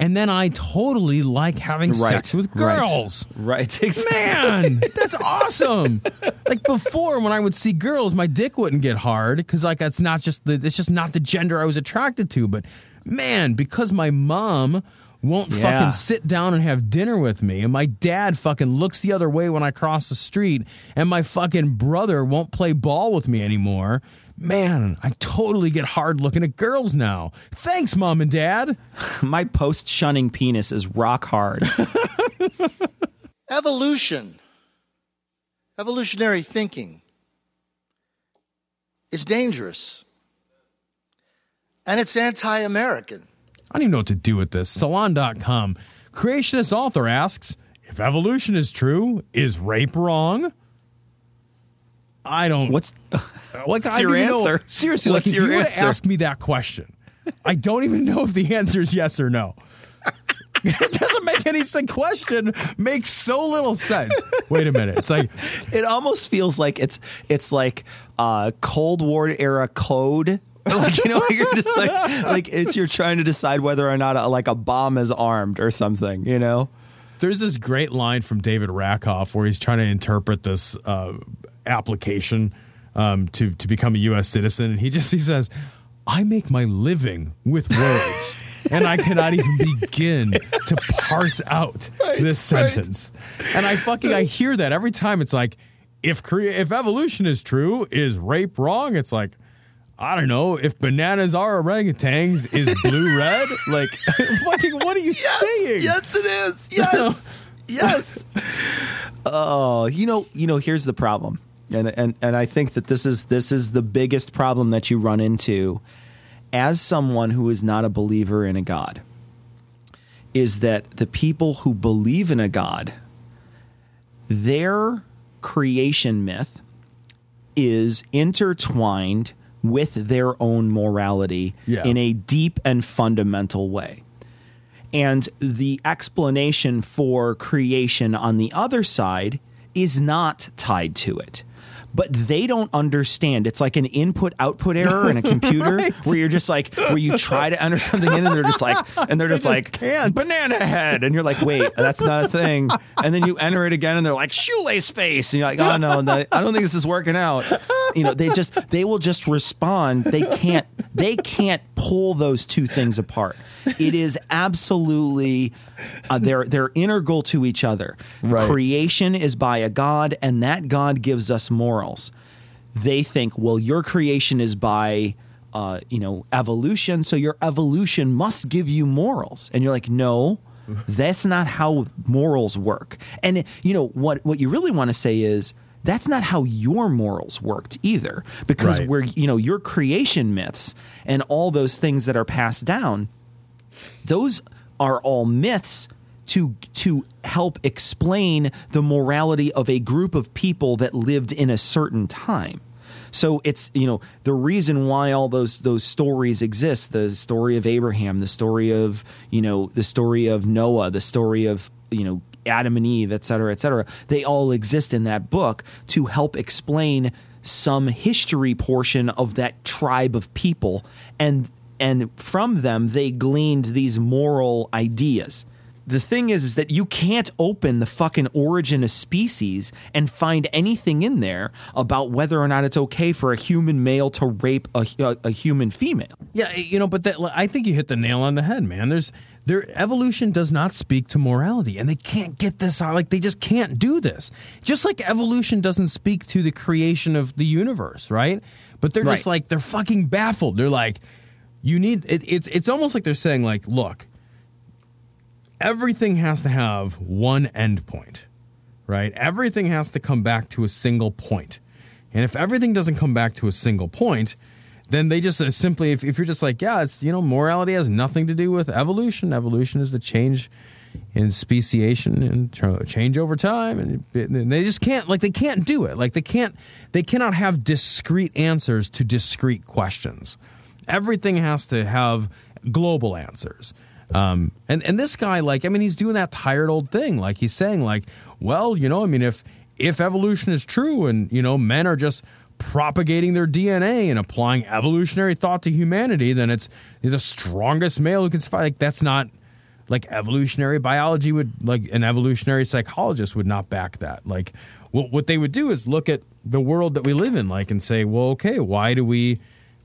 Speaker 4: And then I totally like having
Speaker 6: Right,
Speaker 4: sex with
Speaker 6: right,
Speaker 4: girls.
Speaker 6: Right. Exactly.
Speaker 4: Man, that's awesome. Like before, when I would see girls, my dick wouldn't get hard because like that's not just the it's just not the gender I was attracted to. But man, because my mom won't
Speaker 6: Yeah.
Speaker 4: fucking sit down and have dinner with me, and my dad fucking looks the other way when I cross the street, and my fucking brother won't play ball with me anymore. Man, I totally get hard looking at girls now. Thanks, mom and dad.
Speaker 6: My post shunning penis is rock hard.
Speaker 13: Evolution, evolutionary thinking, is dangerous. And it's anti American.
Speaker 4: I don't even know what to do with this. Salon.com. Creationist author asks if evolution is true, is rape wrong? I don't.
Speaker 6: What's
Speaker 4: like? I
Speaker 6: your
Speaker 4: even know-
Speaker 6: answer?
Speaker 4: seriously,
Speaker 6: What's
Speaker 4: like if you would
Speaker 6: answer?
Speaker 4: have asked me that question, I don't even know if the answer is yes or no. it doesn't make any sense. Question makes so little sense. Wait a minute. It's like
Speaker 6: it almost feels like it's it's like uh, Cold War era code. Like you know, you're just like like it's you're trying to decide whether or not a, like a bomb is armed or something. You know.
Speaker 4: There's this great line from David Rakoff where he's trying to interpret this uh, application um, to to become a U.S. citizen, and he just he says, "I make my living with words." And I cannot even begin to parse out this sentence. And I fucking I hear that every time. It's like if crea- if evolution is true, is rape wrong? It's like I don't know. If bananas are orangutans, is blue red? Like fucking what are you saying?
Speaker 6: Yes, it is. Yes. yes. Oh, you know, you know, here's the problem. And and and I think that this is this is the biggest problem that you run into as someone who is not a believer in a god. Is that the people who believe in a god their creation myth is intertwined with their own morality
Speaker 4: Yeah.
Speaker 6: in a deep and fundamental way. And the explanation for creation on the other side is not tied to it. But they don't understand. It's like an input output error in a computer
Speaker 5: Right.
Speaker 6: where you're just like where you try to enter something in and they're just like and they're
Speaker 5: They
Speaker 6: just,
Speaker 5: just
Speaker 6: like
Speaker 5: can't.
Speaker 6: banana head and you're like wait that's not a thing and then you enter it again and they're like shoelace face and you're like oh no, no I don't think this is working out. You know they just they will just respond. They can't they can't pull those two things apart. It is absolutely uh, they're they're integral to each other.
Speaker 5: Right.
Speaker 6: Creation is by a God, and that God gives us morals. They think, well, your creation is by uh, you know evolution, so your evolution must give you morals, and you're like, no. That's not how morals work. And you know what what you really want to say is that's not how your morals worked either because
Speaker 5: Right.
Speaker 6: we're you know your creation myths and all those things that are passed down those are all myths to to help explain the morality of a group of people that lived in a certain time. So it's you know the reason why all those those stories exist the story of Abraham the story of you know the story of Noah the story of you know Adam and Eve et cetera et cetera. They all exist in that book to help explain some history portion of that tribe of people. And and from them they gleaned these moral ideas. The thing is is that you can't open the fucking origin of species and find anything in there about whether or not it's okay for a human male to rape a, a, a human female.
Speaker 4: Yeah, you know, but that, I think you hit the nail on the head, man. There's their evolution does not speak to morality, and they can't get this out. Like they just can't do this. Just like evolution doesn't speak to the creation of the universe, right? But they're just like they're fucking baffled. They're like, you need. It, it's it's almost like they're saying like, look, everything has to have one end point, right? Everything has to come back to a single point. And if everything doesn't come back to a single point, then they just uh, simply, if, if you're just like, yeah, it's, you know, morality has nothing to do with evolution. Evolution is the change in speciation and tr- change over time. And, and they just can't, like, they can't do it. Like, they can't, they cannot have discrete answers to discrete questions. Everything has to have global answers. Um, and, and this guy, like, I mean, he's doing that tired old thing. Like, he's saying, like, well, you know, I mean, if, if evolution is true and, you know, men are just propagating their DNA and applying evolutionary thought to humanity, then it's the strongest male who can survive. Like, that's not, like evolutionary biology would like an evolutionary psychologist would not back that. Like what what they would do is look at the world that we live in like and say well okay why do we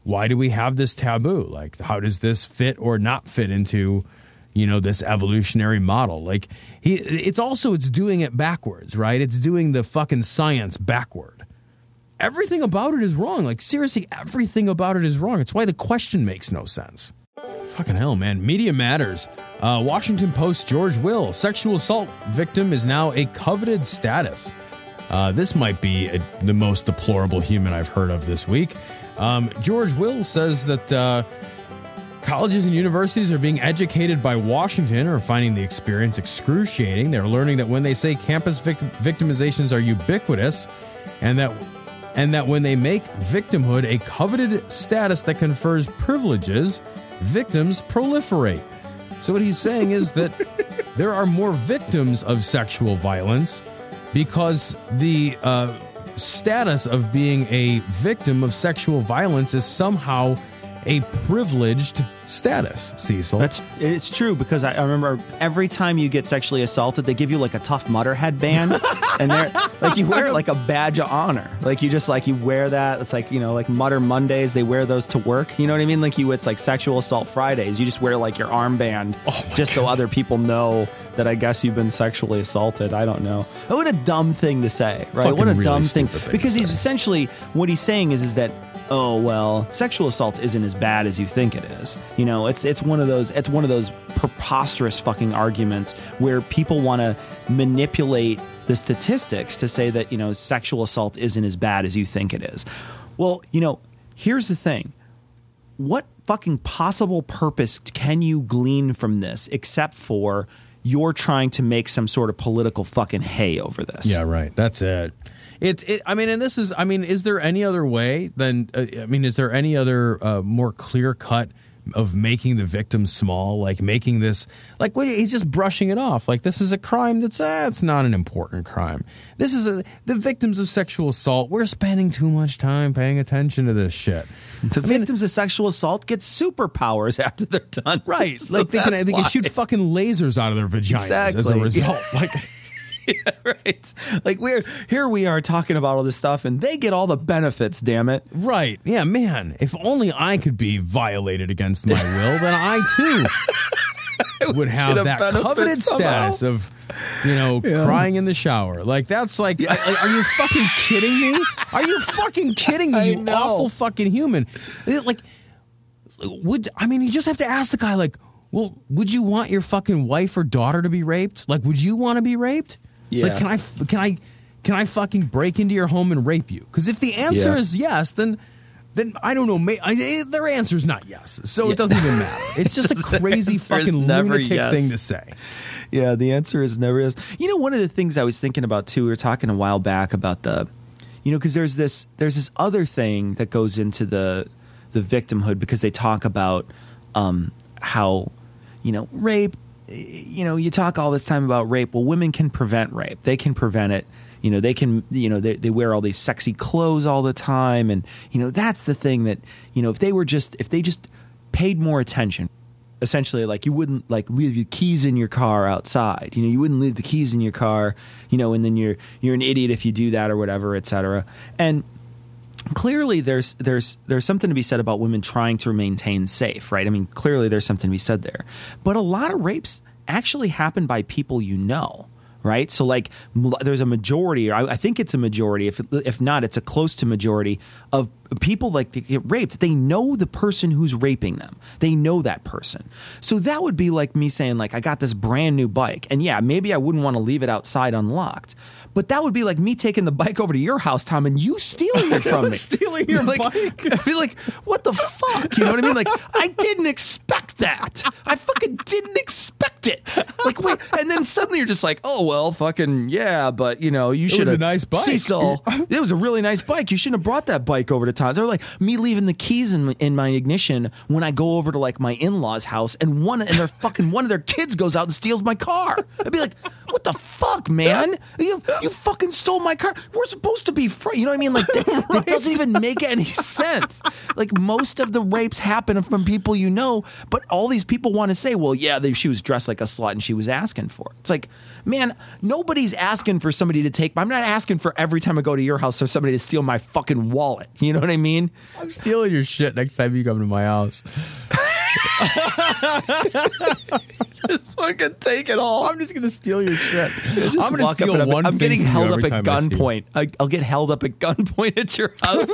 Speaker 4: why do we have this taboo? Like how does this fit or not fit into you know this evolutionary model? Like he it's also it's doing it backwards right? It's doing the fucking science backward everything about it is wrong like seriously everything about it is wrong it's why the question makes no sense Fucking hell, man. Media matters. Uh, Washington Post George Will, sexual assault victim, is now a coveted status. Uh, this might be a, the most deplorable human I've heard of this week. Um, George Will says that uh, colleges and universities are being educated by Washington are finding the experience excruciating. They're learning that when they say campus vic- victimizations are ubiquitous and that and that when they make victimhood a coveted status that confers privileges, victims proliferate. So what he's saying is that there are more victims of sexual violence because the uh, status of being a victim of sexual violence is somehow a privileged status. Cecil,
Speaker 6: That's it's true because I, I remember every time you get sexually assaulted, they give you like a Tough Mudder headband, and they're like you wear it like a badge of honor. Like you just like you wear that. It's like you know like Mudder Mondays. They wear those to work. You know what I mean? Like you, it's like sexual assault Fridays. You just wear like your armband oh just so other people know that I guess you've been sexually assaulted. I don't know. Oh, what a dumb thing to say, right?
Speaker 4: Fucking
Speaker 6: what a
Speaker 4: really
Speaker 6: dumb thing.
Speaker 4: thing
Speaker 6: Because he's essentially what he's saying is is that oh well sexual assault isn't as bad as you think it is you know it's it's one of those it's one of those preposterous fucking arguments where people want to manipulate the statistics to say that you know sexual assault isn't as bad as you think it is well you know here's the thing what fucking possible purpose can you glean from this except for you're trying to make some sort of political fucking hay over this
Speaker 4: Yeah, right. That's it. It's. It, I mean, and this is. I mean, is there any other way than? Uh, I mean, is there any other uh, more clear cut of making the victim small, like making this like what, he's just brushing it off. Like this is a crime that's uh, it's not an important crime. This is a, the victims of sexual assault. We're spending too much time paying attention to this shit.
Speaker 6: The victims of sexual assault get superpowers after they're done.
Speaker 4: Right.
Speaker 6: So
Speaker 4: like they can, they can shoot fucking lasers out of their vaginas as a result. Like
Speaker 6: right. Like we're here we are talking about all this stuff and they get all the benefits, damn it.
Speaker 4: Right. Yeah, man. If only I could be violated against my will, then I too would have that coveted
Speaker 6: somehow.
Speaker 4: status of, you know,
Speaker 6: Yeah.
Speaker 4: crying in the shower. Like that's like, I- like, are you fucking kidding me? Are you fucking kidding me? You awful fucking human. Like, would I mean? You just have to ask the guy, like, well, would you want your fucking wife or daughter to be raped? Like, would you want to be raped?
Speaker 6: Yeah.
Speaker 4: Like, can I? Can I? Can I fucking break into your home and rape you? Because if the answer
Speaker 6: Yeah.
Speaker 4: is yes, then then I don't know. May, I, their answer's not yes, so
Speaker 6: Yeah.
Speaker 4: it doesn't even matter. It's just a crazy fucking lunatic
Speaker 6: yes.
Speaker 4: thing to say.
Speaker 6: Yeah, the answer is never is. You know, one of the things I was thinking about too. We were talking a while back about the, you know, because there's this there's this other thing that goes into the the victimhood because they talk about um, how, you know, rape. You know, you talk all this time about rape. Well, women can prevent rape. They can prevent it. You know, they can. You know, they they wear all these sexy clothes all the time, and you know that's the thing that you know if they were just if they just paid more attention essentially like you wouldn't like leave your keys in your car outside you know you wouldn't leave the keys in your car you know and then you're you're an idiot if you do that or whatever etc and clearly there's there's there's something to be said about women trying to maintain safe right? I mean clearly there's something to be said there. But a lot of rapes actually happen by people you know right? So like there's a majority or I, think it's a majority if if not it's a close to majority of people like get raped. They know the person who's raping them. They know that person. So that would be like me saying like i got this brand new bike. And yeah maybe i wouldn't want to leave it outside unlocked but that would be like me taking the bike over to your house, Tom, and you stealing it from me.
Speaker 4: Stealing your
Speaker 6: like,
Speaker 4: bike?
Speaker 6: I'd be like, what the fuck? You know what I mean? Like, I didn't expect that. I fucking didn't expect it. Like, wait, and then suddenly you're just like, oh well, fucking yeah, but you know, you
Speaker 4: was
Speaker 6: should
Speaker 4: a
Speaker 6: have
Speaker 4: nice bike.
Speaker 6: Cecil, it was a really nice bike. You shouldn't have brought that bike over to Tom's. Or like me leaving the keys in, in my ignition when I go over to like my in laws' house, and one and their fucking one of their kids goes out and steals my car. I'd be like, what the fuck, man? You you fucking stole my car. We're supposed to be free. You know what I mean? Like that, that doesn't even make any sense. Like most of the rapes happen from people you know, but all these people want to say, well, yeah, they, she was dressed like a slut and she was asking for it. It's like, man, nobody's asking for somebody to take. I'm not asking for every time I go to your house for somebody to steal my fucking wallet. You know what I mean?
Speaker 4: I'm stealing your shit next time you come to my house.
Speaker 6: Just fucking take it all.
Speaker 4: I'm just gonna steal your shit. I'm gonna
Speaker 6: up
Speaker 4: steal
Speaker 6: I'm,
Speaker 4: one
Speaker 6: I'm getting held up at
Speaker 4: time I see you.
Speaker 6: gunpoint. I, I'll get held up at gunpoint at your house,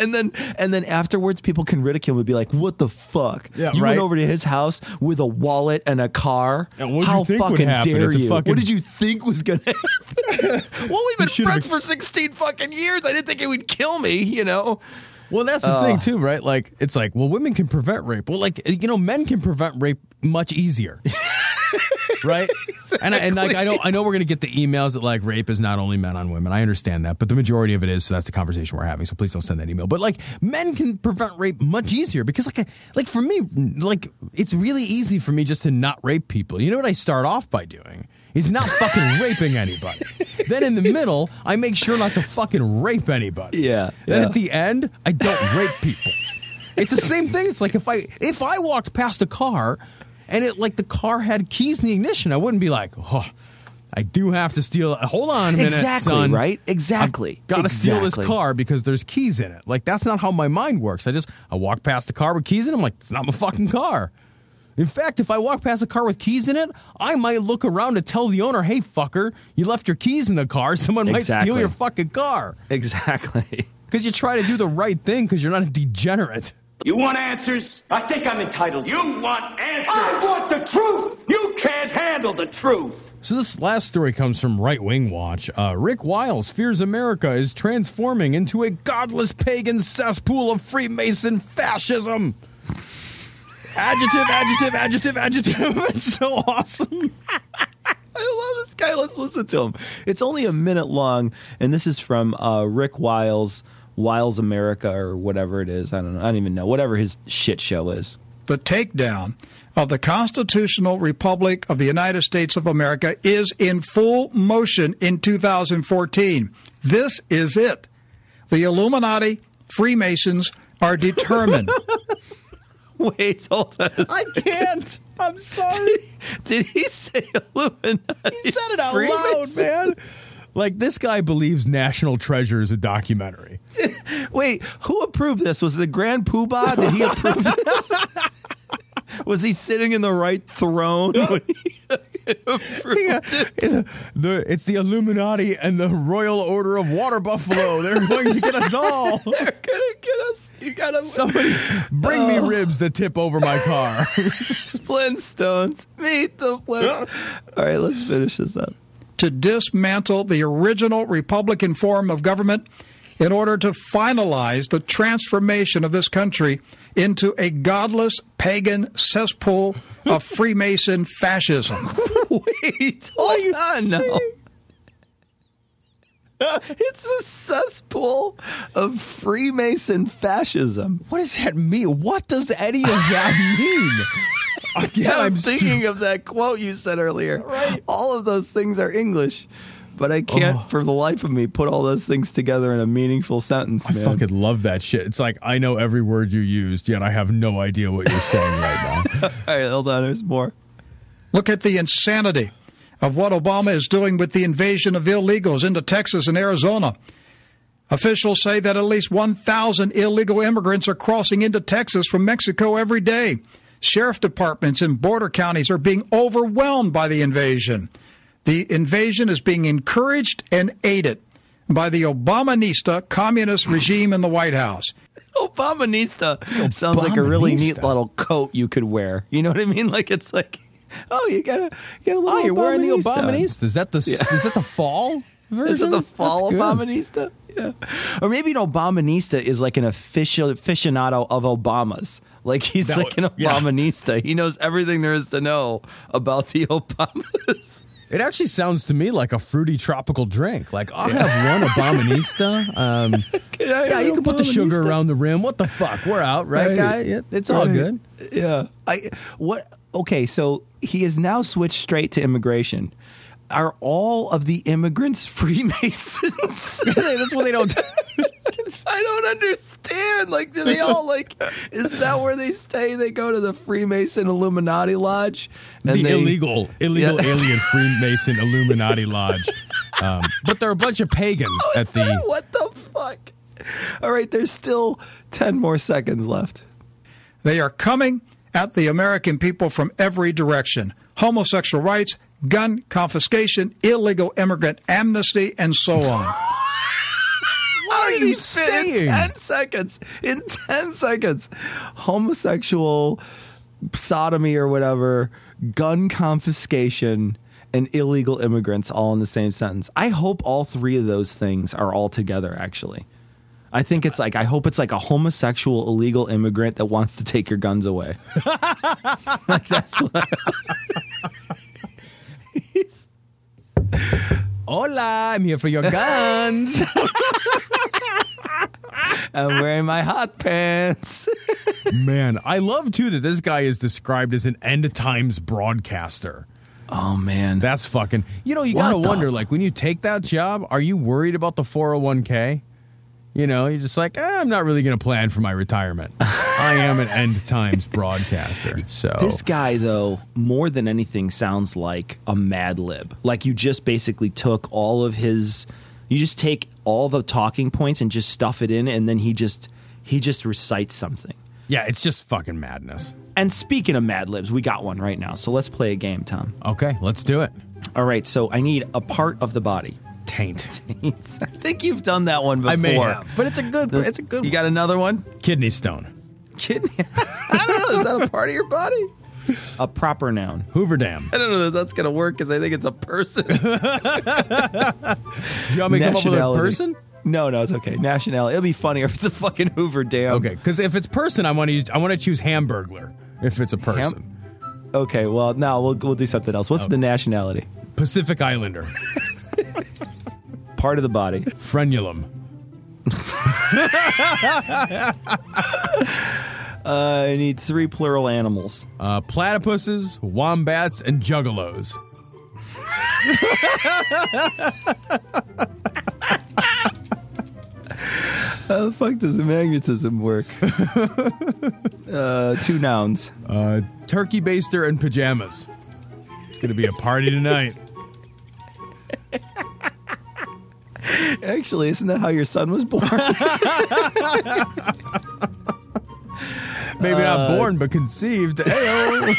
Speaker 6: and then and then afterwards, people can ridicule me, and be like, "What the fuck?
Speaker 4: Yeah,
Speaker 6: you
Speaker 4: right.
Speaker 6: went over to his house with a wallet and a car.
Speaker 4: Yeah, what'd you
Speaker 6: How fucking dare you?
Speaker 4: fucking-
Speaker 6: What did you think was gonna happen? well, we've been friends for sixteen fucking years. I didn't think it would kill me. You know?
Speaker 4: Well, that's the
Speaker 6: Uh.
Speaker 4: thing too, right? Like it's like, well, women can prevent rape. Well, like you know, men can prevent rape much easier. right? And I, and like I know I know we're gonna get the emails that like rape is not only men on women. I understand that, but the majority of it is. So that's the conversation we're having. So please don't send that email. But like men can prevent rape much easier because like like for me, like it's really easy for me just to not rape people. You know what I start off by doing? Is not fucking raping anybody. Then in the middle, I make sure not to fucking rape anybody.
Speaker 6: Yeah,
Speaker 4: Then
Speaker 6: yeah.
Speaker 4: at the end, I don't rape people. It's the same thing. It's like if I if I walked past a car and it like the car had keys in the ignition, I wouldn't be like, oh, I do have to steal. Hold on a minute,
Speaker 6: Exactly,
Speaker 4: son.
Speaker 6: right? Exactly.
Speaker 4: Got to steal this car because there's keys in it. Like that's not how my mind works. I just I walk past the car with keys in it. I'm like, it's not my fucking car. In fact, if I walk past a car with keys in it, I might look around to tell the owner, "Hey, fucker, you left your keys in the car. Someone might steal your fucking car."
Speaker 6: Exactly.
Speaker 4: Because you try to do the right thing because you're not a degenerate.
Speaker 8: You want answers? I think I'm entitled. You want answers? I want the truth! You can't handle the truth!
Speaker 4: So this last story comes from Right Wing Watch. Uh, Rick Wiles fears America is transforming into a godless pagan cesspool of Freemason fascism. Adjective, adjective, adjective, adjective. It's so awesome.
Speaker 6: I love this guy. Let's listen to him. It's only a minute long, and this is from uh, Rick Wiles, Wiles America, or whatever it is. I don't know. I don't even know. Whatever his shit show is.
Speaker 14: the takedown of the constitutional republic of the United States of America is in full motion in 2014. This is it. The Illuminati, Freemasons are determined.
Speaker 6: Wait, hold on. a
Speaker 4: I can't. I'm sorry.
Speaker 6: Did he say Illuminati?
Speaker 4: He said it out loud, man. Like this guy believes National Treasure is a documentary.
Speaker 6: Wait, who approved this? Was it the Grand Poobah? Did he approve this? Was he sitting in the right throne? When he it?
Speaker 4: The, it's the Illuminati and the Royal Order of Water Buffalo. They're going to get us all.
Speaker 6: They're gonna get us. You gotta
Speaker 4: Somebody bring me
Speaker 6: Oh.
Speaker 4: ribs that tip over my car.
Speaker 6: Flintstones. Meet the Flintstones. All right, let's finish this up.
Speaker 14: to dismantle the original Republican form of government in order to finalize the transformation of this country into a godless pagan cesspool of Freemason fascism.
Speaker 6: Wait, hold on now. It's a cesspool of Freemason fascism.
Speaker 4: what does that mean? What does any of that mean? Again,
Speaker 6: I'm thinking of that quote you said earlier. Right. All of those things are English, but I can't,
Speaker 4: Oh.
Speaker 6: for the life of me, put all those things together in a meaningful sentence,
Speaker 4: I
Speaker 6: man.
Speaker 4: fucking love that shit. It's like I know every word you used, yet I have no idea what you're saying right now.
Speaker 6: all right, hold on. There's more.
Speaker 14: Look at the insanity of what Obama is doing with the invasion of illegals into Texas and Arizona. Officials say that at least 1,000 illegal immigrants are crossing into Texas from Mexico every day. Sheriff departments in border counties are being overwhelmed by the invasion. The invasion is being encouraged and aided by the Obamanista communist regime in the White House.
Speaker 6: Obamanista sounds like a really neat little coat you could wear. You know what I mean? Like it's like, oh, you got a, you got a little.
Speaker 4: Oh, you're wearing the
Speaker 6: Obamanista.
Speaker 4: Obamanista. Is that the
Speaker 6: Yeah.
Speaker 4: is that the fall version?
Speaker 6: Is it the fall
Speaker 4: That's good.
Speaker 6: Obamanista? Yeah. Or maybe an Obamanista is like an official aficionado of Obamas. Like he's
Speaker 4: That
Speaker 6: like an
Speaker 4: would- yeah.
Speaker 6: Obamanista. He knows everything there is to know about the Obamas.
Speaker 4: It actually sounds to me like a fruity tropical drink. Like I'll have one Obamanista. Um, yeah, you can put the sugar around the rim. What the fuck? We're out, right,
Speaker 6: Right.
Speaker 4: guy? Yeah, it's all good.
Speaker 6: Yeah. I what okay, so he has now switched straight to immigration. Are all of the immigrants Freemasons?
Speaker 4: That's what they don't.
Speaker 6: I don't understand. Like, do they all like? Is that where they stay? They go to the Freemason Illuminati Lodge,
Speaker 4: the
Speaker 6: they-
Speaker 4: illegal, illegal
Speaker 6: Yeah.
Speaker 4: alien Freemason Illuminati Lodge. Um, but they're a bunch of pagans
Speaker 6: Oh,
Speaker 4: at the.
Speaker 6: that- what the fuck? All right, there's still ten more seconds left.
Speaker 14: They are coming at the American people from every direction homosexual rights, gun confiscation, illegal immigrant amnesty, and so on.
Speaker 6: What
Speaker 4: are you saying?
Speaker 6: In ten seconds. In ten seconds, homosexual sodomy or whatever, gun confiscation, and illegal immigrants all in the same sentence. I hope all three of those things are all together. Actually, I think it's like I hope it's like a homosexual illegal immigrant that wants to take your guns away. like that's what. He's-
Speaker 4: Hola, I'm here for your guns.
Speaker 6: I'm wearing my hot pants.
Speaker 4: Man, I love too that this guy is described as an end times broadcaster.
Speaker 6: Oh man,
Speaker 4: That's fucking. You know, you
Speaker 6: What
Speaker 4: gotta
Speaker 6: the-
Speaker 4: wonder, like, when you take that job, are you worried about the 401k? You know, you're just like, eh, I'm not really going to plan for my retirement. I am an end times broadcaster. So
Speaker 6: This guy, though, more than anything, sounds like a Mad Lib. Like you just basically took all of his, you just take all the talking points and just stuff it in, and then he just he just recites something.
Speaker 4: yeah, it's just fucking madness.
Speaker 6: And speaking of Mad Libs, we got one right now. So let's play a game, Tom.
Speaker 4: Okay, let's do it.
Speaker 6: All right. So I need a part of the body.
Speaker 4: Taint.
Speaker 6: I think you've done that one before.
Speaker 4: I may have, but it's a good. it's a good.
Speaker 6: You got another one?
Speaker 4: kidney stone.
Speaker 6: Kidney. I don't know. Is that a part of your body? A proper noun.
Speaker 4: Hoover Dam.
Speaker 6: I don't know that that's going to work because I think it's a person.
Speaker 4: Do you want me to come up with a person?
Speaker 6: No, no, it's okay. Nationality. It'll be funnier if it's a fucking Hoover Dam.
Speaker 4: Okay, because if it's person, I want to use. I want to choose Hamburglar. If it's a person,
Speaker 6: Okay. Well, now we'll we'll do something else. What's the nationality?
Speaker 4: Pacific Islander,
Speaker 6: Part of the body.
Speaker 4: frenulum.
Speaker 6: Uh, I need three plural animals.
Speaker 4: Uh, platypuses, wombats, and juggalos.
Speaker 6: How the fuck does the magnetism work? uh, two nouns.
Speaker 4: Uh, turkey baster and pajamas. It's gonna be a party tonight.
Speaker 6: Actually, isn't that how your son was born?
Speaker 4: Maybe
Speaker 6: Uh,
Speaker 4: not born, but conceived. Heyo.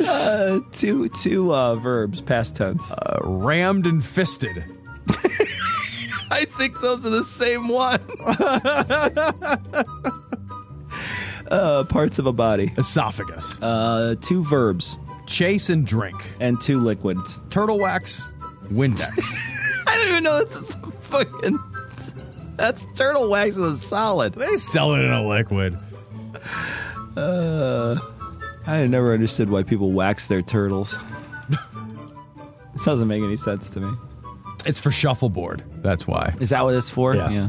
Speaker 6: uh, two two uh, verbs, past tense.
Speaker 4: Uh, rammed and fisted.
Speaker 6: I think those are the same one. uh, parts of a body.
Speaker 4: Esophagus.
Speaker 6: Uh, two verbs.
Speaker 4: Chase and drink.
Speaker 6: And two liquids.
Speaker 4: Turtle wax, Windex.
Speaker 6: I don't even know that's a fucking. That's turtle wax is a solid.
Speaker 4: they sell it in a liquid.
Speaker 6: Uh, I never understood why people wax their turtles. it doesn't make any sense to me.
Speaker 4: It's for shuffleboard. That's why.
Speaker 6: Is that what it's for?
Speaker 4: Yeah.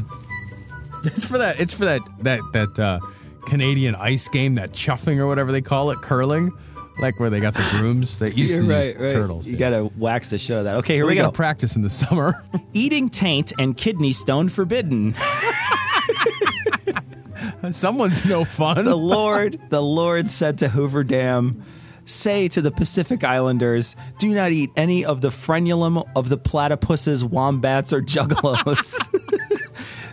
Speaker 4: It's for that. It's for that that that uh, Canadian ice game, that chuffing or whatever they call it, curling, like where they got the brooms. They used
Speaker 6: You're
Speaker 4: to
Speaker 6: right,
Speaker 4: use
Speaker 6: right.
Speaker 4: turtles.
Speaker 6: You gotta wax the shit out of that. Okay, here we,
Speaker 4: we
Speaker 6: go.
Speaker 4: gotta practice in the summer.
Speaker 6: Eating taint and kidney stone forbidden.
Speaker 4: Someone's no fun.
Speaker 6: the Lord, the Lord said to Hoover Dam, Say to the Pacific Islanders, do not eat any of the frenulum of the platypuses, wombats, or juggalos.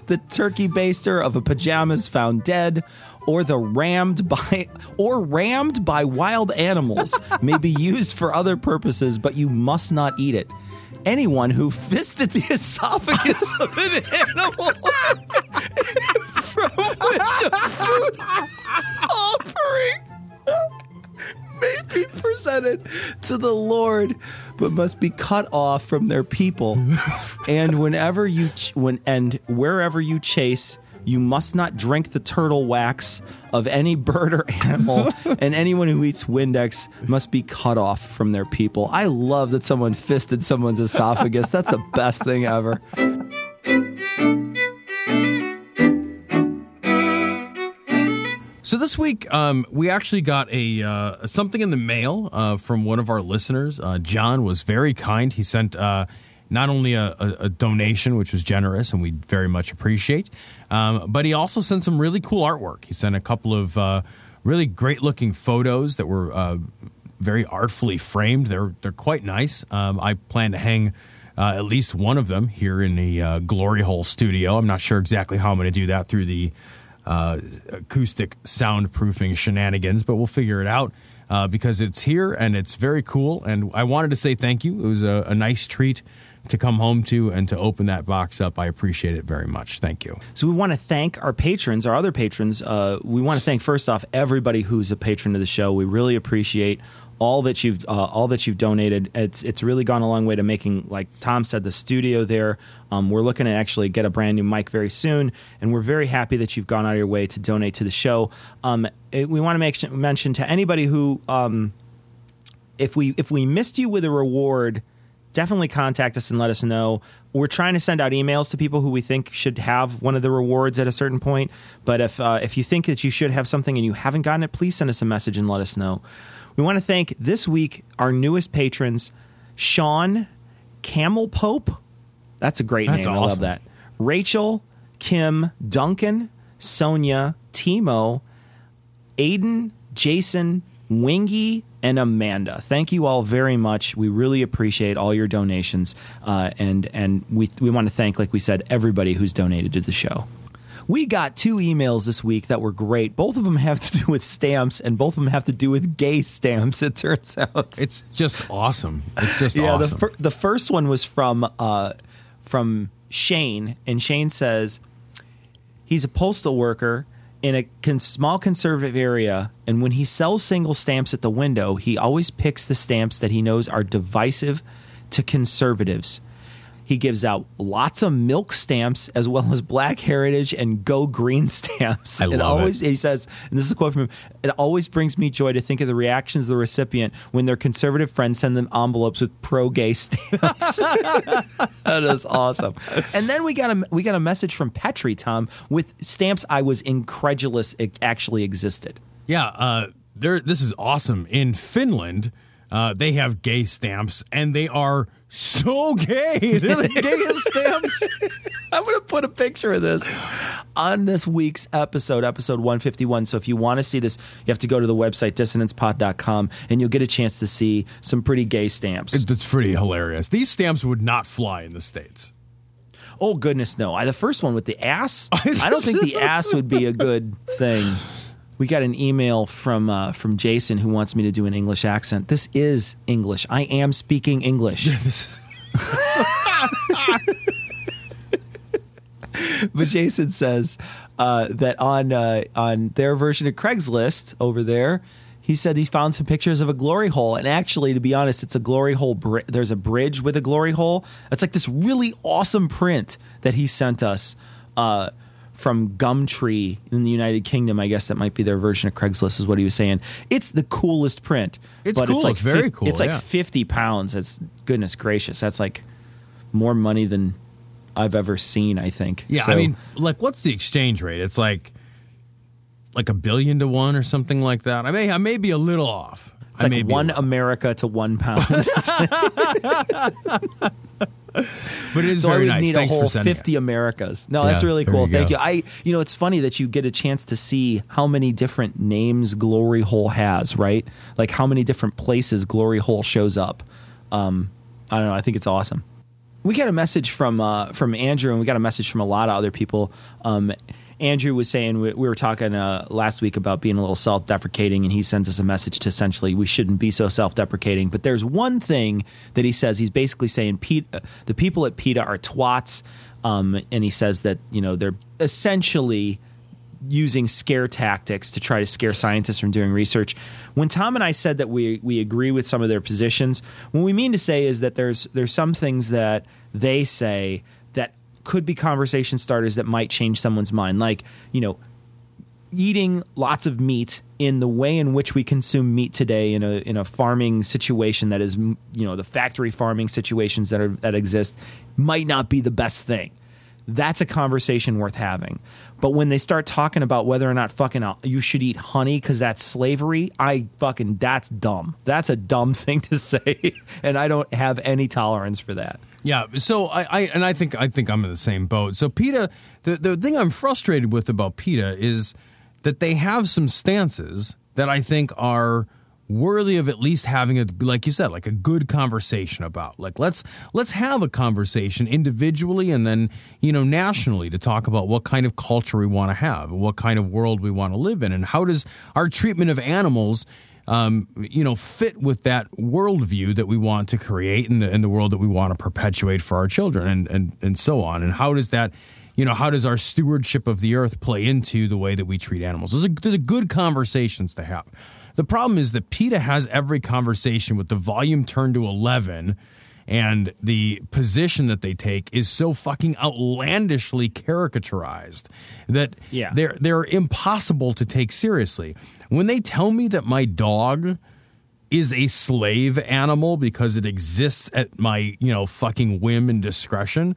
Speaker 6: the turkey baster of a pajamas found dead, or the rammed by or rammed by wild animals may be used for other purposes, but you must not eat it. Anyone who fisted the esophagus of an animal from which a food offering may be presented to the Lord, but must be cut off from their people. and whenever you ch- when and wherever you chase, you must not drink the turtle wax of any bird or animal, and anyone who eats Windex must be cut off from their people. I love that someone fisted someone's esophagus. That's the best thing ever.
Speaker 4: So this week, um, we actually got a uh, something in the mail uh, from one of our listeners. Uh, John was very kind. He sent uh, not only a, a, a donation, which was generous, and we very much appreciate, um, but he also sent some really cool artwork. He sent a couple of uh, really great looking photos that were uh, very artfully framed. They're they're quite nice. Um, I plan to hang. Uh, at least one of them here in the uh, Glory Hole studio. I'm not sure exactly how I'm going to do that through the uh, acoustic soundproofing shenanigans, but we'll figure it out uh, because it's here and it's very cool. And I wanted to say thank you. It was a, a nice treat to come home to and to open that box up. I appreciate it very much. Thank you.
Speaker 6: So we want to thank our patrons, our other patrons. Uh, we want to thank first off everybody who's a patron of the show. We really appreciate all that you've uh, all that you've donated. It's it's really gone a long way to making, like Tom said, the studio there. Um, we're looking to actually get a brand new mic very soon, and we're very happy that you've gone out of your way to donate to the show. Um, it- we want to make mention to anybody who. Um, if we if we missed you with a reward, definitely contact us and let us know. We're trying to send out emails to people who we think should have one of the rewards at a certain point. But if uh, if you think that you should have something and you haven't gotten it, please send us a message and let us know. We want to thank this week our newest patrons, Sean Camel Pope. That's a great
Speaker 4: That's
Speaker 6: name. I love that. Rachel, Kim, Duncan, Sonia, Timo, Aiden, Jason, Wingy, and Amanda. Thank you all very much. We really appreciate all your donations, uh, and and we we want to thank, like we said, everybody who's donated to the show. We got two emails this week that were great. Both of them have to do with stamps, and both of them have to do with gay stamps. It turns out
Speaker 4: it's just awesome. It's just
Speaker 6: yeah.
Speaker 4: awesome.
Speaker 6: The fir- the first one was from uh, from Shane, and Shane says he's a postal worker in a con- small conservative area, and when he sells single stamps at the window, he always picks the stamps that he knows are divisive to conservatives. He gives out lots of milk stamps as well as Black Heritage and Go Green stamps.
Speaker 4: I
Speaker 6: it
Speaker 4: love
Speaker 6: always,
Speaker 4: it.
Speaker 6: He says, and this is a quote from him: "It always brings me joy to think of the reactions of the recipient when their conservative friends send them envelopes with pro-gay stamps." that is awesome. And then we got a we got a message from Petri Tom with stamps I was incredulous it actually existed.
Speaker 4: Yeah, uh, there. This is awesome. In Finland, uh, they have gay stamps, and they are so gay. They're the gayest stamps.
Speaker 6: I'm going to put a picture of this on this week's episode, episode 151. So if you want to see this, you have to go to the website dissonancepod.com and you'll get a chance to see some pretty gay stamps.
Speaker 4: It's pretty hilarious. These stamps would not fly in the states.
Speaker 6: Oh goodness, no! I, the first one with the ass. I don't think the ass would be a good thing. We got an email from uh, from Jason who wants me to do an English accent. This is English. I am speaking English.
Speaker 4: this
Speaker 6: but Jason says uh, that on uh, on their version of Craigslist over there, he said he found some pictures of a glory hole, and actually, to be honest, it's a glory hole. Bri- there's a bridge with a glory hole. It's like this really awesome print that he sent us. From Gumtree in the United Kingdom, I guess that might be their version of Craigslist, is what he was saying. It's the coolest print.
Speaker 4: It's
Speaker 6: but
Speaker 4: cool.
Speaker 6: It's, like
Speaker 4: It's very
Speaker 6: fif-
Speaker 4: cool,
Speaker 6: It's like
Speaker 4: yeah.
Speaker 6: fifty pounds. That's goodness gracious. That's like more money than I've ever seen. I think.
Speaker 4: Yeah,
Speaker 6: So-
Speaker 4: I mean, like, what's the exchange rate? It's like like a billion to one or something like that. I may I may be a little off.
Speaker 6: It's
Speaker 4: I
Speaker 6: like one America to one pound.
Speaker 4: but it is
Speaker 6: so I would
Speaker 4: nice.
Speaker 6: need
Speaker 4: Thanks
Speaker 6: a whole
Speaker 4: sending it.
Speaker 6: fifty Americas. No,
Speaker 4: Yeah,
Speaker 6: that's really cool.
Speaker 4: you
Speaker 6: Thank
Speaker 4: go.
Speaker 6: you. I, you know, it's funny that you get a chance to see how many different names Glory Hole has, right? Like how many different places Glory Hole shows up. Um, I don't know. I think it's awesome. We got a message from uh, from Andrew, and we got a message from a lot of other people. Um, Andrew was saying we, we were talking uh, last week about being a little self-deprecating, and he sends us a message to essentially we shouldn't be so self-deprecating. But there's one thing that he says. He's basically saying uh, the people at PETA are twats, um, and he says that you know they're essentially using scare tactics to try to scare scientists from doing research. When Tom and I said that we we agree with some of their positions, what we mean to say is that there's there's some things that they say could be conversation starters that might change someone's mind. Like, you know, eating lots of meat in the way in which we consume meat today in a in a farming situation that is you know the factory farming situations that are that exist might not be the best thing that's a conversation worth having but when they start talking about whether or not fucking uh, you should eat honey because that's slavery i fucking that's dumb that's a dumb thing to say and i don't have any tolerance for that
Speaker 4: Yeah, so I, I and I think I think I'm in the same boat. So PETA, the the thing I'm frustrated with about PETA is that they have some stances that I think are worthy of at least having a like you said like a good conversation about like let's let's have a conversation individually and then you know nationally to talk about what kind of culture we want to have what kind of world we want to live in and how does our treatment of animals um, you know, fit with that worldview that we want to create and the, and the world that we want to perpetuate for our children and, and, and so on. And how does that, you know, how does our stewardship of the earth play into the way that we treat animals? Those are, those are good conversations to have. The problem is that PETA has every conversation with the volume turned to 11 and the position that they take is so fucking outlandishly caricaturized that
Speaker 6: Yeah.
Speaker 4: they're they're impossible to take seriously. When they tell me that my dog is a slave animal because it exists at my, you know, fucking whim and discretion,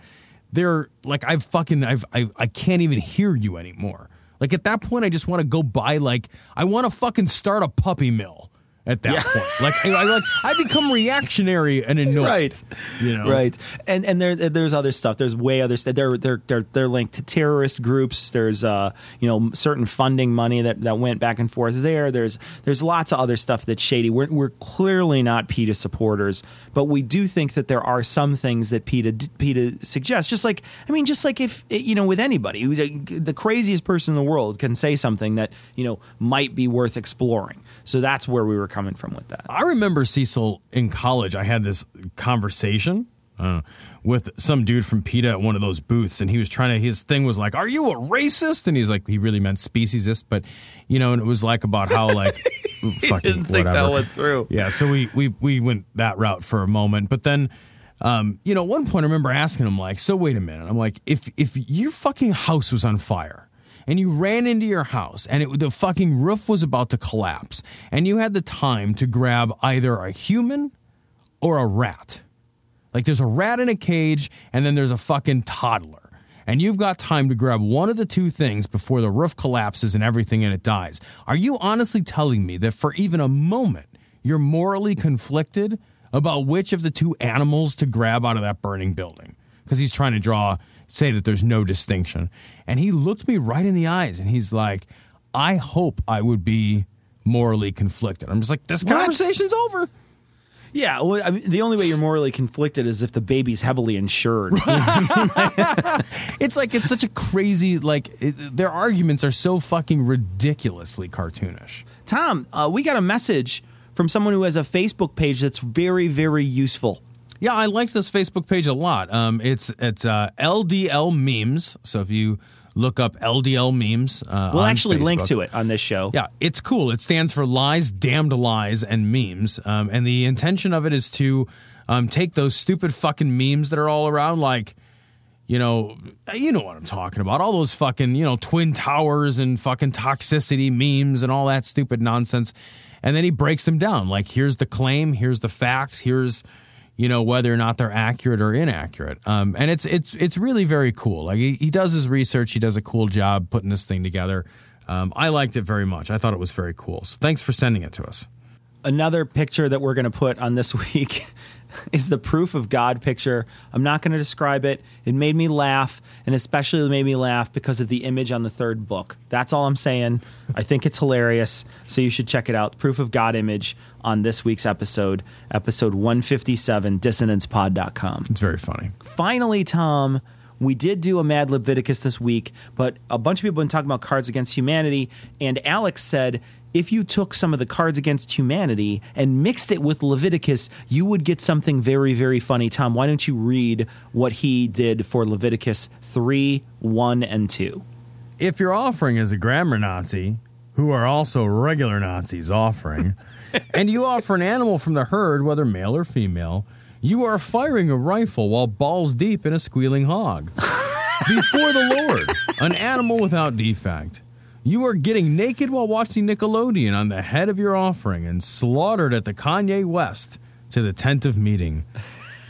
Speaker 4: they're like I've fucking I've I, I can't even hear you anymore. Like at that point I just want to go buy like I want to fucking start a puppy mill at that point. Like I, I like I become reactionary and annoyed.
Speaker 6: Right.
Speaker 4: You know.
Speaker 6: Right. And and there there's other stuff. There's way other stuff. They're they're they're they're linked to terrorist groups. There's uh you know certain funding money that, that went back and forth there. There's there's lots of other stuff that's shady. We're we're clearly not PETA supporters, but we do think that there are some things that PETA PETA suggests. Just like I mean, just like if you know with anybody who's a, the craziest person in the world can say something that you know might be worth exploring. So that's where we were coming from with that.
Speaker 4: I remember Cecil in college. I had this conversation uh, with some dude from PETA at one of those booths, and he was trying to. His thing was like, "Are you a racist?" And he's like, he really meant speciesist, but you know, and it was like about how like fucking
Speaker 6: didn't think that went through.
Speaker 4: Yeah, so we we we went that route for a moment, but then. um, you know, at one point I remember asking him like, "So wait a minute." I'm like, "If if your fucking house was on fire and you ran into your house and it, the fucking roof was about to collapse and you had the time to grab either a human or a rat, like there's a rat in a cage and then there's a fucking toddler." And you've got time to grab one of the two things before the roof collapses and everything in it dies. Are you honestly telling me that for even a moment you're morally conflicted about which of the two animals to grab out of that burning building because he's trying to draw say that there's no distinction. And he looked me right in the eyes and he's like i hope i would be morally conflicted. I'm just like this conversation's over.
Speaker 6: Yeah, well, I mean, the only way you're morally conflicted is if the baby's heavily insured.
Speaker 4: it's like it's such a crazy like it, their arguments are so fucking ridiculously cartoonish.
Speaker 6: Tom, uh, we got a message from someone who has a Facebook page that's very, very useful.
Speaker 4: Yeah, I like this Facebook page a lot. Um, it's it's uh, LDL memes. So if you look up LDL memes, uh,
Speaker 6: We'll actually link to it on this show.
Speaker 4: Yeah, it's cool. It stands for lies, damned lies, and memes. Um, and the intention of it is to um, take those stupid fucking memes that are all around, like, you know, you know what I'm talking about. All those fucking, you know, twin towers and fucking toxicity memes and all that stupid nonsense. And then he breaks them down. Like, here's the claim, here's the facts, here's you know whether or not they're accurate or inaccurate. Um, and it's it's it's really very cool. Like he, he does his research, he does a cool job putting this thing together. Um, I liked it very much. I thought it was very cool. So thanks for sending it to us.
Speaker 6: Another picture that we're going to put on this week is the proof of God picture. I'm not going to describe it. It made me laugh, and especially made me laugh because of the image on the third book. That's all I'm saying. I think it's hilarious, so you should check it out. Proof of God image on this week's episode, episode 157, dissonancepod.com.
Speaker 4: It's very funny.
Speaker 6: Finally, Tom, we did do a Mad Leviticus this week, but a bunch of people have been talking about Cards Against Humanity, and Alex said if you took some of the Cards Against Humanity and mixed it with Leviticus, you would get something very, very funny. Tom, why don't you read what he did for Leviticus 3, 1, and 2?
Speaker 4: If your offering is a grammar Nazi, who are also regular Nazis offering, and you offer an animal from the herd, whether male or female, you are firing a rifle while balls deep in a squealing hog. Before the Lord, an animal without defect. You are getting naked while watching Nickelodeon on the head of your offering and slaughtered at the Kanye West to the tent of meeting.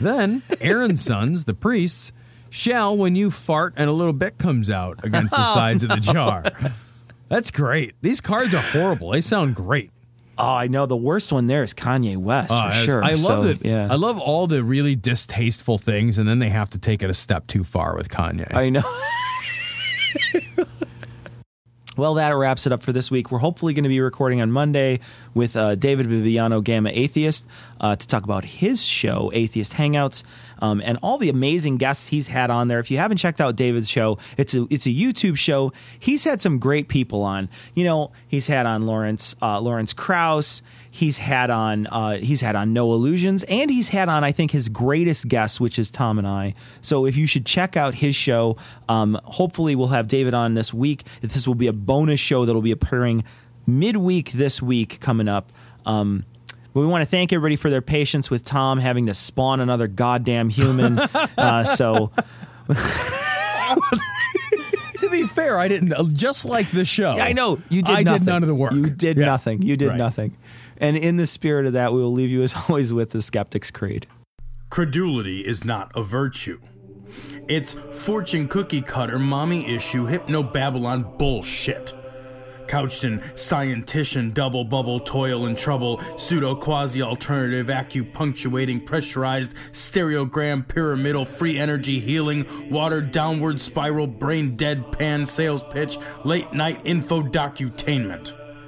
Speaker 4: Then Aaron's sons, the priests, shall, when you fart and a little bit comes out against the
Speaker 6: Oh,
Speaker 4: sides of the jar. That's great. These cards are horrible. They sound great.
Speaker 6: Oh, I know. The worst one there is Kanye West,
Speaker 4: Oh,
Speaker 6: for sure.
Speaker 4: I love
Speaker 6: So,
Speaker 4: it.
Speaker 6: Yeah.
Speaker 4: I love all the really distasteful things, and then they have to take it a step too far with Kanye.
Speaker 6: I know. Well, that wraps it up for this week. We're hopefully going to be recording on Monday with uh, David Viviano, Gamma Atheist, uh, to talk about his show, Atheist Hangouts, um, and all the amazing guests he's had on there. If you haven't checked out David's show, it's a it's a YouTube show. He's had some great people on. You know, he's had on Lawrence uh, Lawrence Krauss. He's had on uh, he's had on No Illusions, and he's had on I think his greatest guest, which is Tom and I. So if you should check out his show, um, hopefully we'll have David on this week. This will be a bonus show that will be appearing midweek this week coming up. Um, but we want to thank everybody for their patience with Tom having to spawn another goddamn human. uh, so
Speaker 4: to be fair, I didn't. Just like the show,
Speaker 6: I know you did.
Speaker 4: I
Speaker 6: nothing.
Speaker 4: did none of the work.
Speaker 6: You did nothing. You did
Speaker 4: Right.
Speaker 6: nothing. And in the spirit of that, we will leave you as always with the Skeptic's Creed.
Speaker 4: Credulity is not a virtue. It's fortune cookie cutter, mommy issue, hypno Babylon bullshit. Couched in scientician, double bubble, toil and trouble, pseudo quasi alternative, acupunctuating, pressurized, stereogram, pyramidal, free energy healing, water downward spiral, brain dead pan sales pitch, late night info docutainment.